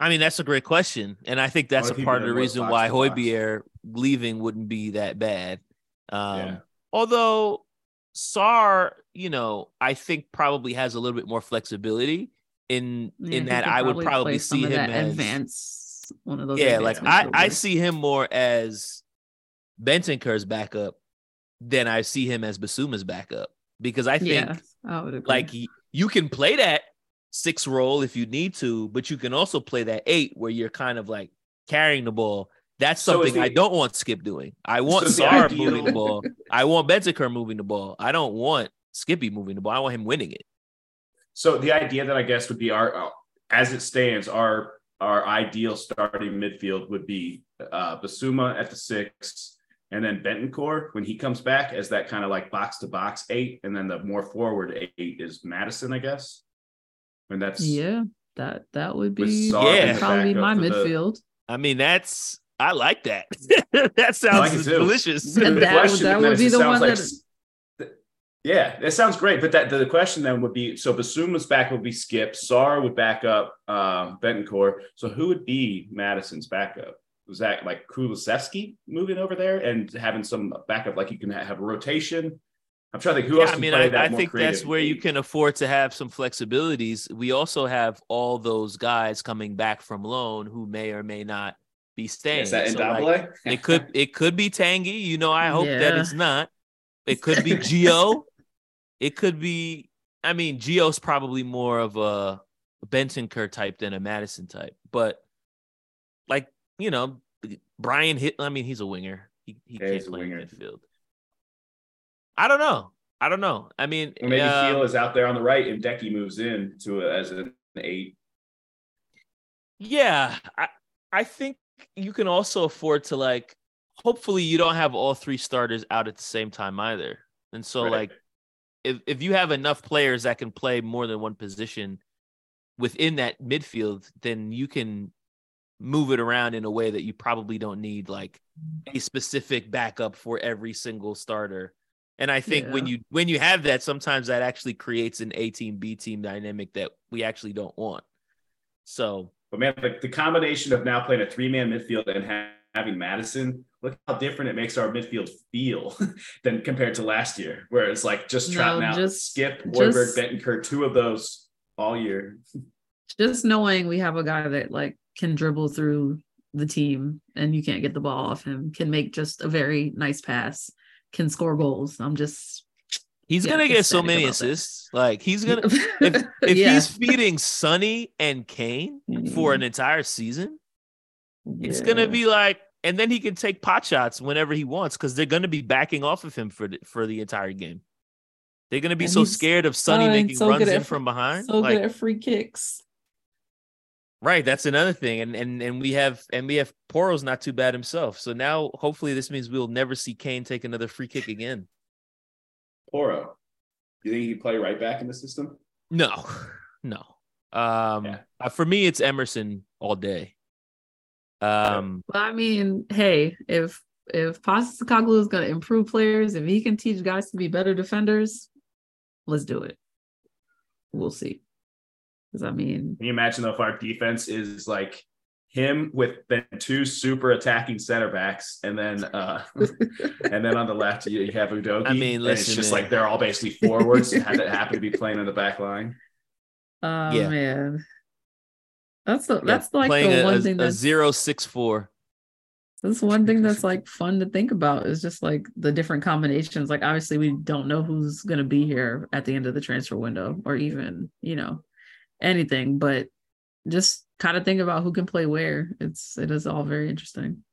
I mean, that's a great question, and I think that's a part of the reason why Højbjerg leaving wouldn't be that bad. Um, yeah. Although Sarr, you know, I think probably has a little bit more flexibility in yeah, in that I would probably see him as advance one of those. Yeah, like I, I see him more as Bentancur's backup than I see him as Bissouma's backup because I think yeah, I like you can play that six role if you need to, but you can also play that eight where you're kind of like carrying the ball that's something so the, I don't want Skip doing. I want so Sarr moving the ball. I want Bentancur moving the ball. I don't want Skippy moving the ball. I want him winning it. So the idea that I guess would be our, as it stands, our our ideal starting midfield would be uh, Bissouma at the six, and then Bentancur when he comes back as that kind of like box to box eight, and then the more forward eight is Maddison, I guess. And that's yeah, that that would be yeah probably my midfield. The, I mean, that's I like that. <laughs> that sounds like delicious. And that, that would be the one like, that. Yeah, it sounds great. But that the question then would be so Bissouma's back would be Skip, Sarr would back up um, Bentancur. So who would be Maddison's backup? Was that like Kulusevski moving over there and having some backup? Like you can have a rotation. I'm trying to think who yeah, else. I mean, I, I think that's where you can afford to have some flexibilities. We also have all those guys coming back from loan who may or may not be staying. Is that so like, it could it could be Tanguy. You know, I hope yeah. that it's not. It could be <laughs> Gio. it could be. I mean, Gio's probably more of a Bentancur type than a Maddison type, but like you know, Brian hit. I mean, he's a winger. He he yeah, can't play in midfield. I don't know. I don't know. I mean, maybe uh, Gio is out there on the right, and Decky moves in to a, as an eight. Yeah, I I think you can also afford to like hopefully you don't have all three starters out at the same time either. And so right. like if if you have enough players that can play more than one position within that midfield, then you can move it around in a way that you probably don't need like a specific backup for every single starter. And I think yeah. when you when you have that, sometimes that actually creates an A team B team dynamic that we actually don't want. So but man, the, the combination of now playing a three man midfield and ha- having Maddison, look how different it makes our midfield feel <laughs> than compared to last year, where it's like just trotting no, out just, Skip, Højbjerg, Bentancur, two of those all year. Just knowing we have a guy that like can dribble through the team and you can't get the ball off him, can make just a very nice pass, can score goals. I'm just He's yeah, gonna get so many assists. Like he's gonna <laughs> if if yeah. he's feeding Sonny and Kane for an entire season, yeah. it's gonna be like and then he can take pot shots whenever he wants because they're going to be backing off of him for the, for the entire game. They're going to be And so scared of Sonny making so runs in from behind. So like, good at free kicks. right, that's another thing, and and and we have and we have Porro's not too bad himself. So now, hopefully, this means we'll never see Kane take another free kick again. Porro. Do you think he could play right back in the system? No, <laughs> no. Um, Yeah. uh, for me, it's Emerson all day. Um, But I mean, hey, if if Postecoglou is going to improve players, if he can teach guys to be better defenders, let's do it. We'll see. Because I mean, Can you imagine though if our defense is like him with then two super attacking center backs, and then uh <laughs> and then on the left you have Udogie. I mean, and it's just man. like they're all basically forwards that <laughs> happen to be playing on the back line. oh Yeah. man, that's the, yeah, that's like playing the a, one a- thing a that's zero six four. That's one thing that's like <laughs> fun to think about is just like the different combinations. Like obviously we don't know who's gonna be here at the end of the transfer window or even, you know, anything, but just kind of think about who can play where. It's it is all very interesting.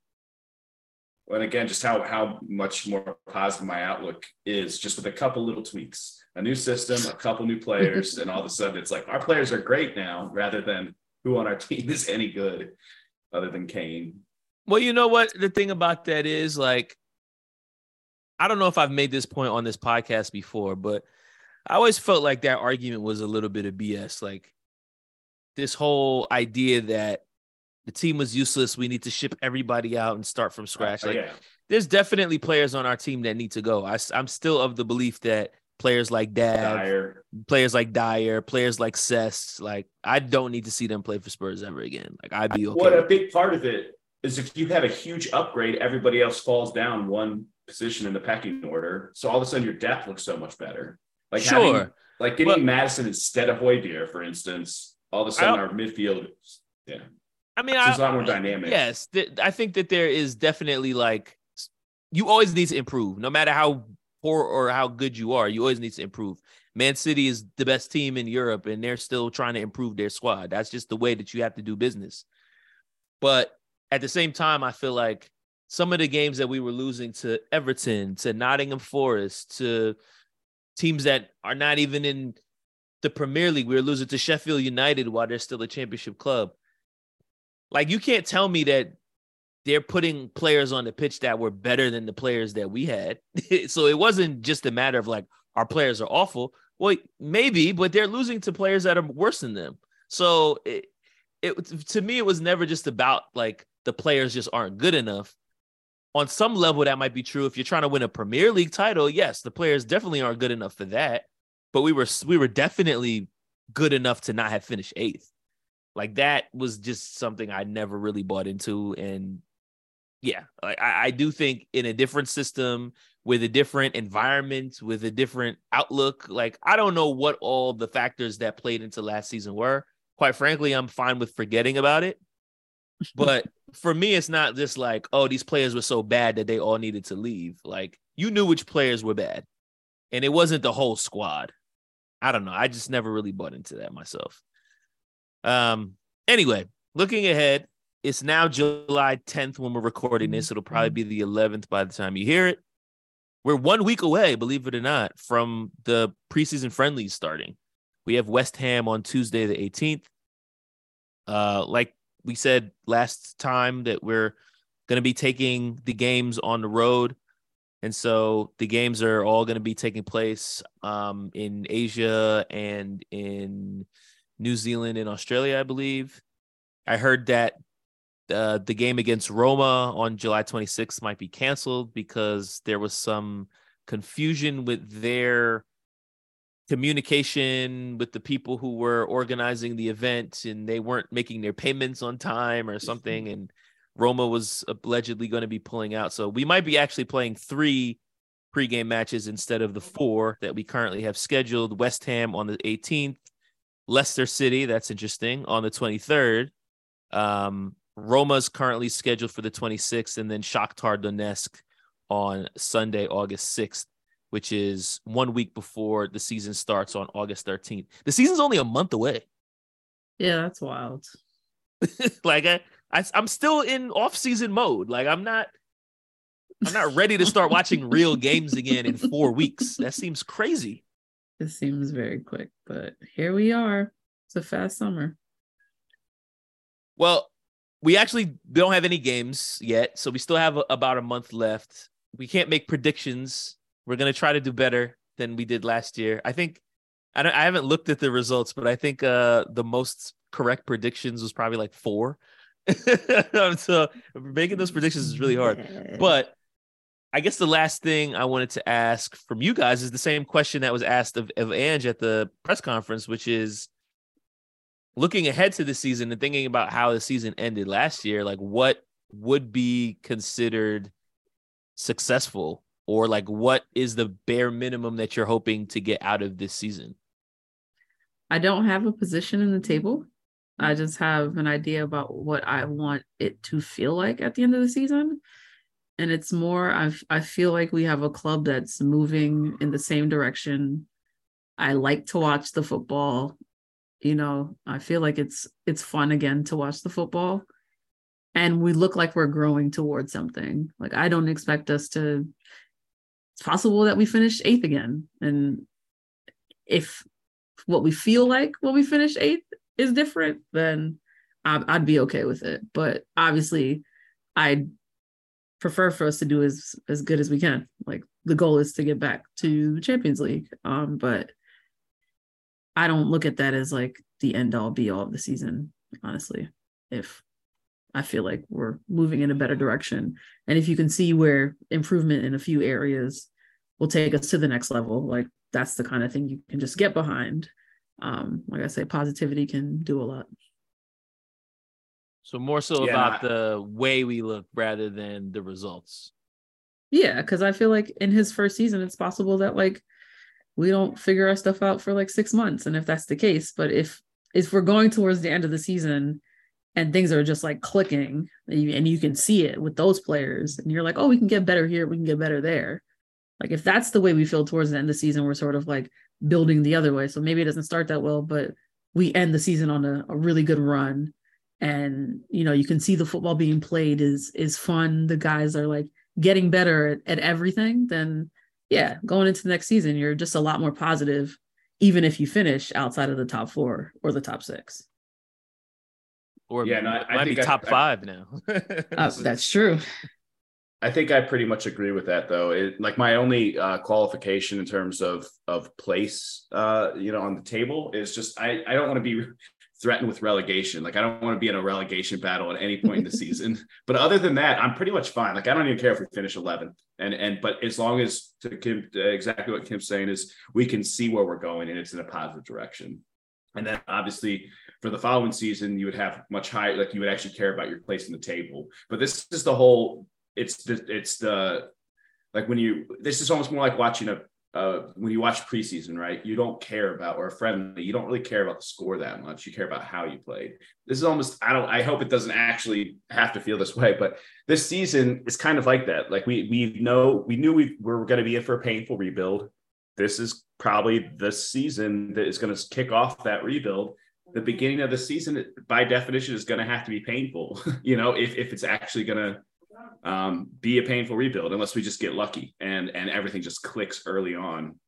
And again, just how how much more positive my outlook is, just with a couple little tweaks, a new system, a couple new players, <laughs> and all of a sudden it's like our players are great now, rather than who on our team is any good, other than Kane. Well, you know what the thing about that is like I don't know if I've made this point on this podcast before, but I always felt like that argument was a little bit of BS. Like this whole idea that the team was useless, we need to ship everybody out and start from scratch. Uh, Like yeah, there's definitely players on our team that need to go. I, am still of the belief that players like Dav, Dyer. players like Dyer, players like Cess, like I don't need to see them play for Spurs ever again. Like I'd be okay. What a big part of it is if you have a huge upgrade, everybody else falls down one position in the pecking order. So all of a sudden your depth looks so much better. Like having- sure. like getting Maddison instead of Højbjerg, for instance, all of a sudden our midfield, yeah, I mean, it's I, a lot more dynamic. Yes, th- I think that there is definitely like you always need to improve, no matter how poor or how good you are. You always need to improve. Man City is the best team in Europe, and they're still trying to improve their squad. That's just the way that you have to do business. But at the same time, I feel like some of the games that we were losing to Everton, to Nottingham Forest, to teams that are not even in the Premier League, we were losing to Sheffield United while they're still a championship club. Like you can't tell me that they're putting players on the pitch that were better than the players that we had. <laughs> so it wasn't just a matter of like our players are awful. Well, maybe, but they're losing to players that are worse than them. So it, it to me, it was never just about like the players just aren't good enough. On some level, that might be true. If you're trying to win a Premier League title, yes, the players definitely aren't good enough for that. But we were we were definitely good enough to not have finished eighth. Like that was just something I never really bought into. And yeah, like I, I do think in a different system with a different environment, with a different outlook, like I don't know what all the factors that played into last season were. Quite frankly, I'm fine with forgetting about it. <laughs> But for me, it's not just like, oh, these players were so bad that they all needed to leave. Like you knew which players were bad. And it wasn't the whole squad. I don't know. I just never really bought into that myself. Um, anyway, looking ahead, it's now July 10th when we're recording this. It'll probably be the 11th by the time you hear it. We're one week away, believe it or not, from the preseason friendlies starting. We have West Ham on Tuesday, the 18th. Uh, like we said last time, that we're going to be taking the games on the road. And so the games are all going to be taking place um, in Asia and in New Zealand and Australia, I believe. I heard that uh, the game against Roma on July 26th might be canceled because there was some confusion with their communication with the people who were organizing the event and they weren't making their payments on time or something. <laughs> And Roma was allegedly going to be pulling out. So we might be actually playing three pregame matches instead of the four that we currently have scheduled. West Ham on the 18th, Leicester City, that's interesting, on the 23rd. Um, Roma's currently scheduled for the 26th, and then Shakhtar Donetsk on Sunday, August 6th, which is one week before the season starts on August 13th. The season's only a month away. Yeah, that's wild. <laughs> like I, I, I'm still in off-season mode. Like I'm not. I'm not ready to start watching real games again in four weeks. That seems crazy. It seems very quick, but here we are. It's a fast summer. Well, we actually don't have any games yet, so we still have a, about a month left. We can't make predictions. We're gonna try to do better than we did last year. I think I don't, I haven't looked at the results, but I think uh, the most correct predictions was probably like four. <laughs> so making those predictions is really hard. But I guess the last thing I wanted to ask from you guys is the same question that was asked of, of Ange at the press conference, which is looking ahead to the season and thinking about how the season ended last year, like what would be considered successful or like what is the bare minimum that you're hoping to get out of this season? I don't have a position in the table. I just have an idea about what I want it to feel like at the end of the season and it's more I I feel like we have a club that's moving in the same direction. I like to watch the football. You know, I feel like it's it's fun again to watch the football. And we look like we're growing towards something. Like I don't expect us to it's possible that we finish 8th again. And if what we feel like when we finish 8th is different, then I'd, be okay with it. But obviously I prefer for us to do as as good as we can. Like the goal is to get back to the Champions League. Um, but I don't look at that as like the end all be all of the season, honestly. If I feel like we're moving in a better direction. And if you can see where improvement in a few areas will take us to the next level, like that's the kind of thing you can just get behind. Um, like I say, positivity can do a lot. So more so yeah, about the way we look rather than the results. Yeah, because I feel like in his first season, it's possible that like we don't figure our stuff out for like six months. And if that's the case, but if if we're going towards the end of the season and things are just like clicking and you can see it with those players and you're like, oh, we can get better here, we can get better there. Like if that's the way we feel towards the end of the season, we're sort of like building the other way. So maybe it doesn't start that well, but we end the season on a, a really good run. And you know you can see the football being played is is fun. The guys are like getting better at, at everything then yeah going into the next season you're just a lot more positive even if you finish outside of the top four or the top six. Or yeah no, I, might be top I, five now. <laughs> Uh, that's true I think I pretty much agree with that, though. It, like my only uh, qualification in terms of of place, uh, you know, on the table is just I I don't want to be <laughs> threatened with relegation. Like I don't want to be in a relegation battle at any point in the season. <laughs> But other than that, I'm pretty much fine. Like I don't even care if we finish 11th. And and but as long as to Kim, uh, exactly what Kim's saying is we can see where we're going and it's in a positive direction. And then obviously for the following season, you would have much higher, like you would actually care about your place in the table. But this is the whole. It's the it's the like when you this is almost more like watching a uh, when you watch preseason, right, you don't care about or a friendly, you don't really care about the score that much. You care about how you played. This is almost, I don't, I hope it doesn't actually have to feel this way, but this season is kind of like that. Like we, we know, we knew we were going to be in for a painful rebuild. This is probably the season that is going to kick off that rebuild. The beginning of the season, by definition, is going to have to be painful, <laughs> you know, if, if it's actually going to um, be a painful rebuild unless we just get lucky and and everything just clicks early on.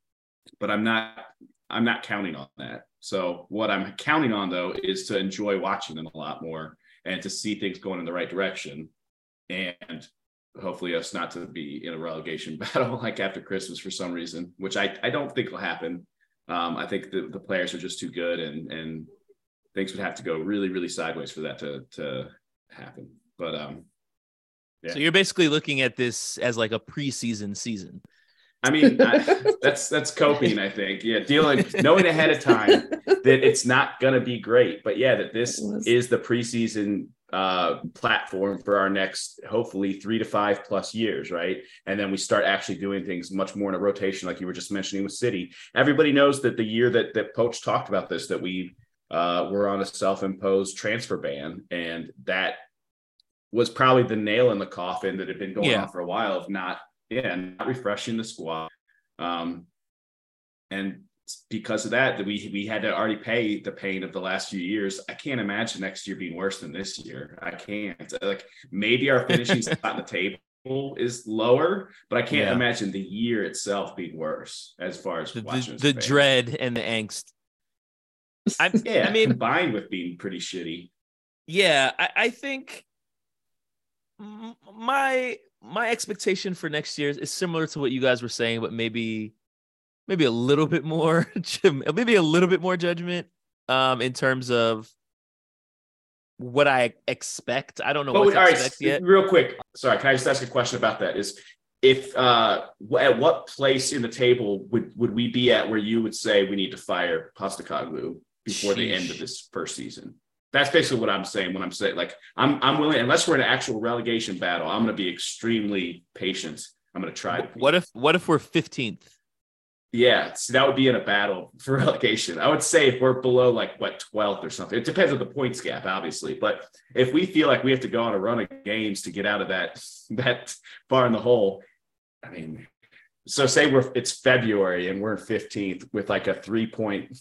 But I'm not I'm not counting on that. So what I'm counting on though is to enjoy watching them a lot more and to see things going in the right direction and hopefully us not to be in a relegation <laughs> battle like after Christmas for some reason, which I, I don't think will happen. Um, I think the, the players are just too good and and things would have to go really, really sideways for that to to happen. But um yeah. So you're basically looking at this as like a preseason season. I mean, I, that's that's coping. I think, yeah, dealing, knowing ahead of time that it's not going to be great, but yeah, that this is the preseason uh, platform for our next, hopefully, three to five plus years, right? And then we start actually doing things much more in a rotation, like you were just mentioning with City. Everybody knows that the year that that Poach talked about this, that we uh, were on a self-imposed transfer ban, and that was probably the nail in the coffin that had been going yeah. on for a while of not, yeah, not refreshing the squad. Um, and because of that, that we we had to already pay the pain of the last few years. I can't imagine next year being worse than this year. I can't. Like maybe our finishing <laughs> spot on the table is lower, but I can't Yeah. imagine the year itself being worse as far as The, the, the dread and the angst. <laughs> I, Yeah, I mean, combined with being pretty shitty. yeah, I, I think my my expectation for next year is similar to what you guys were saying, but maybe maybe a little bit more, <laughs> maybe a little bit more judgment um, in terms of what I expect. I don't know But what to right, expect yet. real quick. Sorry, can I just ask a question about that? Is if uh at what place in the table would would we be at where you would say we need to fire Postecoglou before the end of this first season? That's basically what I'm saying when I'm saying like I'm I'm willing unless we're in an actual relegation battle, I'm gonna be extremely patient. I'm gonna try. What if what if we're fifteenth? Yeah, so that would be in a battle for <laughs> relegation. I would say if we're below like what 12th or something, it depends on the points gap, obviously. But if we feel like we have to go on a run of games to get out of that <laughs> that far in the hole, I mean, so say we're it's February and we're 15th with like a three point.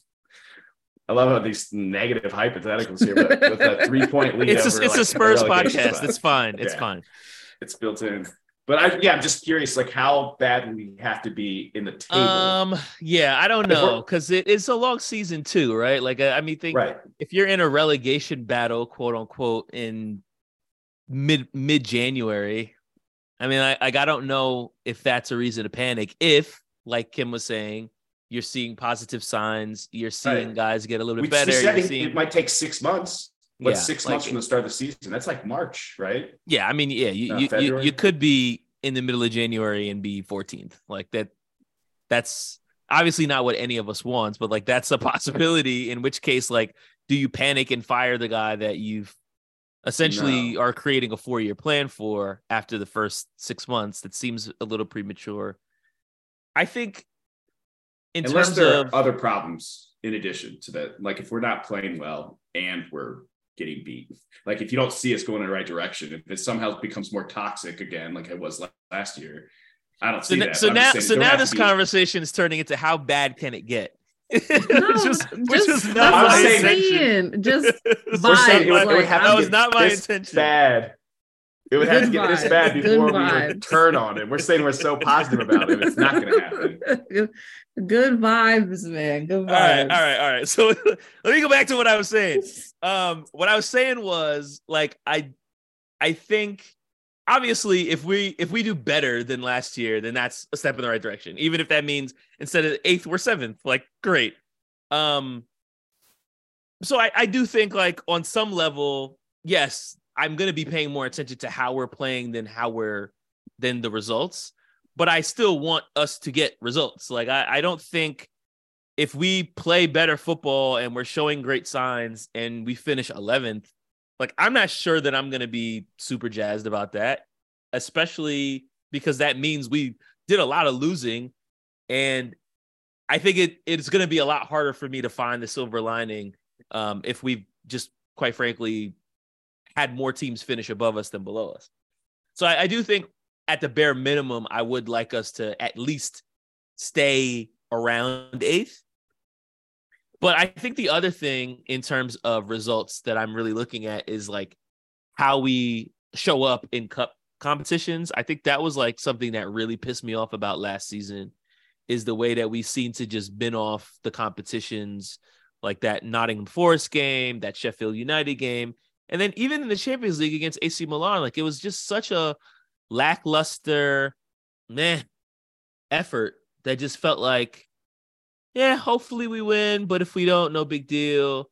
I love how these negative hypotheticals here, but with a three point lead. It's a, it's like, a Spurs podcast. spot. It's fine. It's Yeah. fine. it's built in. But I, yeah, I'm just curious, like how bad we have to be in the table? Um, yeah, I don't know because it, it's a long season too, right? Like, I I mean, think right. if you're in a relegation battle, quote unquote, in mid mid January, I mean, I, like I don't know if that's a reason to panic. If, like Kim was saying, you're seeing positive signs, you're seeing Right. guys get a little bit better. just said it, seeing, it might take six months. But Yeah, six like months from the start of the season, that's like March, right? yeah, I mean, yeah, you, uh, you, you, you could be in the middle of January and be 14th, like that. That's obviously not what any of us wants, but like that's a <laughs> possibility. In which case, like, do you panic and fire the guy that you've essentially are creating a four year plan for after the first six months? That seems a little premature. I think in Unless terms there of are other problems in addition to that, like if we're not playing well and we're getting beat, like if you don't see us going in the right direction, if it somehow becomes more toxic again, like it was last year, I don't so, see n- that. so now saying so now this be- conversation is turning into how bad can it get? <laughs> No, was which just- was not my what intention. Just <laughs> We're saying it would, vibes, like, have that was not my intention. Bad. It would have to get this bad before we would turn on it. We're saying we're so positive about it. It's not going to happen. good, <laughs> good vibes, man. Good vibes. All right, all right, all right. So <laughs> let me go back to what I was saying. <laughs> Um, what I was saying was like I, I think obviously if we if we do better than last year, then that's a step in the right direction. Even if that means instead of eighth we're seventh, like great. Um, so I I do think like on some level, yes, I'm gonna be paying more attention to how we're playing than how we're than the results. But I still want us to get results. Like I, I don't think if we play better football and we're showing great signs and we finish 11th, like I'm not sure that I'm going to be super jazzed about that, especially because that means we did a lot of losing and I think it it's going to be a lot harder for me to find the silver lining um, if we've just quite frankly had more teams finish above us than below us. So I, I do think at the bare minimum, I would like us to at least stay around eighth. But I think the other thing in terms of results that I'm really looking at is like how we show up in cup competitions. I think that was like something that really pissed me off about last season is the way that we seem to just bin off the competitions like that Nottingham Forest game, that Sheffield United game, and then even in the Champions League against AC Milan, like it was just such a lackluster, meh effort that just felt like, yeah, hopefully we win, but if we don't, no big deal.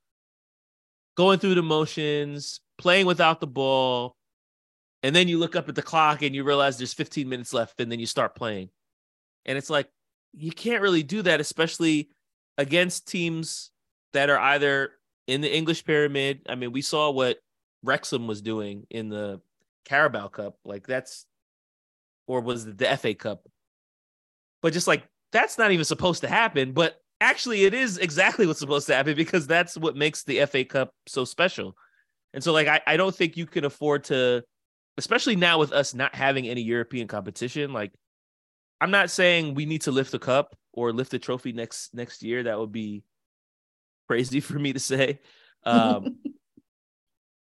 Going through the motions, playing without the ball, and then you look up at the clock and you realize there's 15 minutes left, and then you start playing. And it's like, you can't really do that, especially against teams that are either in the English pyramid. I mean, we saw what Wrexham was doing in the Carabao Cup. Like that's, or was it the FA Cup? But just like that's not even supposed to happen. But actually, it is exactly what's supposed to happen because that's what makes the FA Cup so special. And so, like, I, I don't think you can afford to, especially now with us not having any European competition. Like, I'm not saying we need to lift the cup or lift the trophy next next year. That would be crazy <laughs> for me to say. Um, <laughs>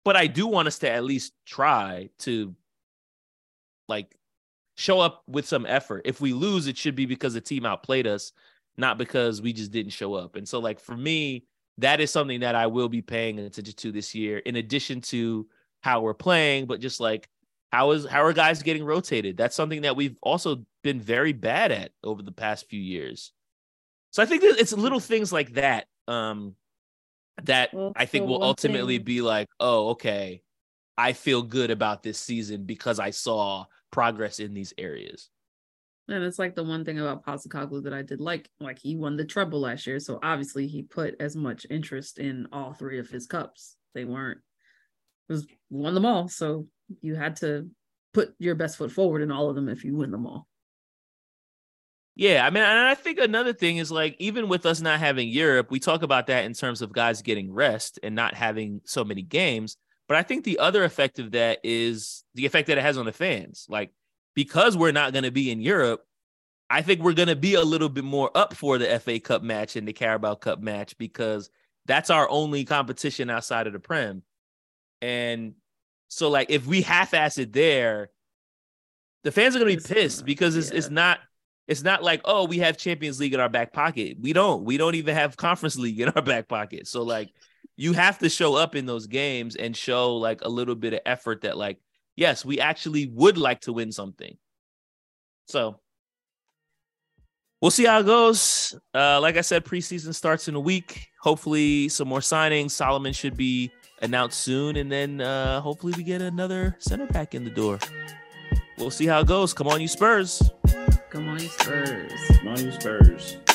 but I do want us to at least try to like show up with some effort. If we lose, it should be because the team outplayed us, not because we just didn't show up. And so, like for me, that is something that I will be paying attention to this year, in addition to how we're playing, but just like how is how are guys getting rotated? That's something that we've also been very bad at over the past few years. So I think that it's little things like that um, that well, I think will ultimately thing. be like, oh, okay, I feel good about this season because I saw progress in these areas. And it's like the one thing about Postecoglou that I did like, like he won the treble last year, so obviously he put as much interest in all three of his cups. They weren't was won them all, so you had to put your best foot forward in all of them if you win them all. Yeah, I mean, and I think another thing is like even with us not having Europe, we talk about that in terms of guys getting rest and not having so many games. But I think the other effect of that is the effect that it has on the fans. Like because we're not going to be in Europe, I think we're going to be a little bit more up for the FA Cup match and the Carabao Cup match because that's our only competition outside of the Prem. And so like if we half-ass it there, the fans are gonna be pissed because it's yeah. it's not it's not like oh we have Champions League in our back pocket. We don't. We don't even have Conference League in our <laughs> back pocket. So like you have to show up in those games and show like a little bit of effort that like yes we actually would like to win something. So we'll see how it goes. Uh, like I said, preseason starts in a week. Hopefully, some more signings. Solomon should be announced soon, and then uh, hopefully we get another center back in the door. We'll see how it goes. Come on, you Spurs. Come on, you Spurs. On, you Spurs.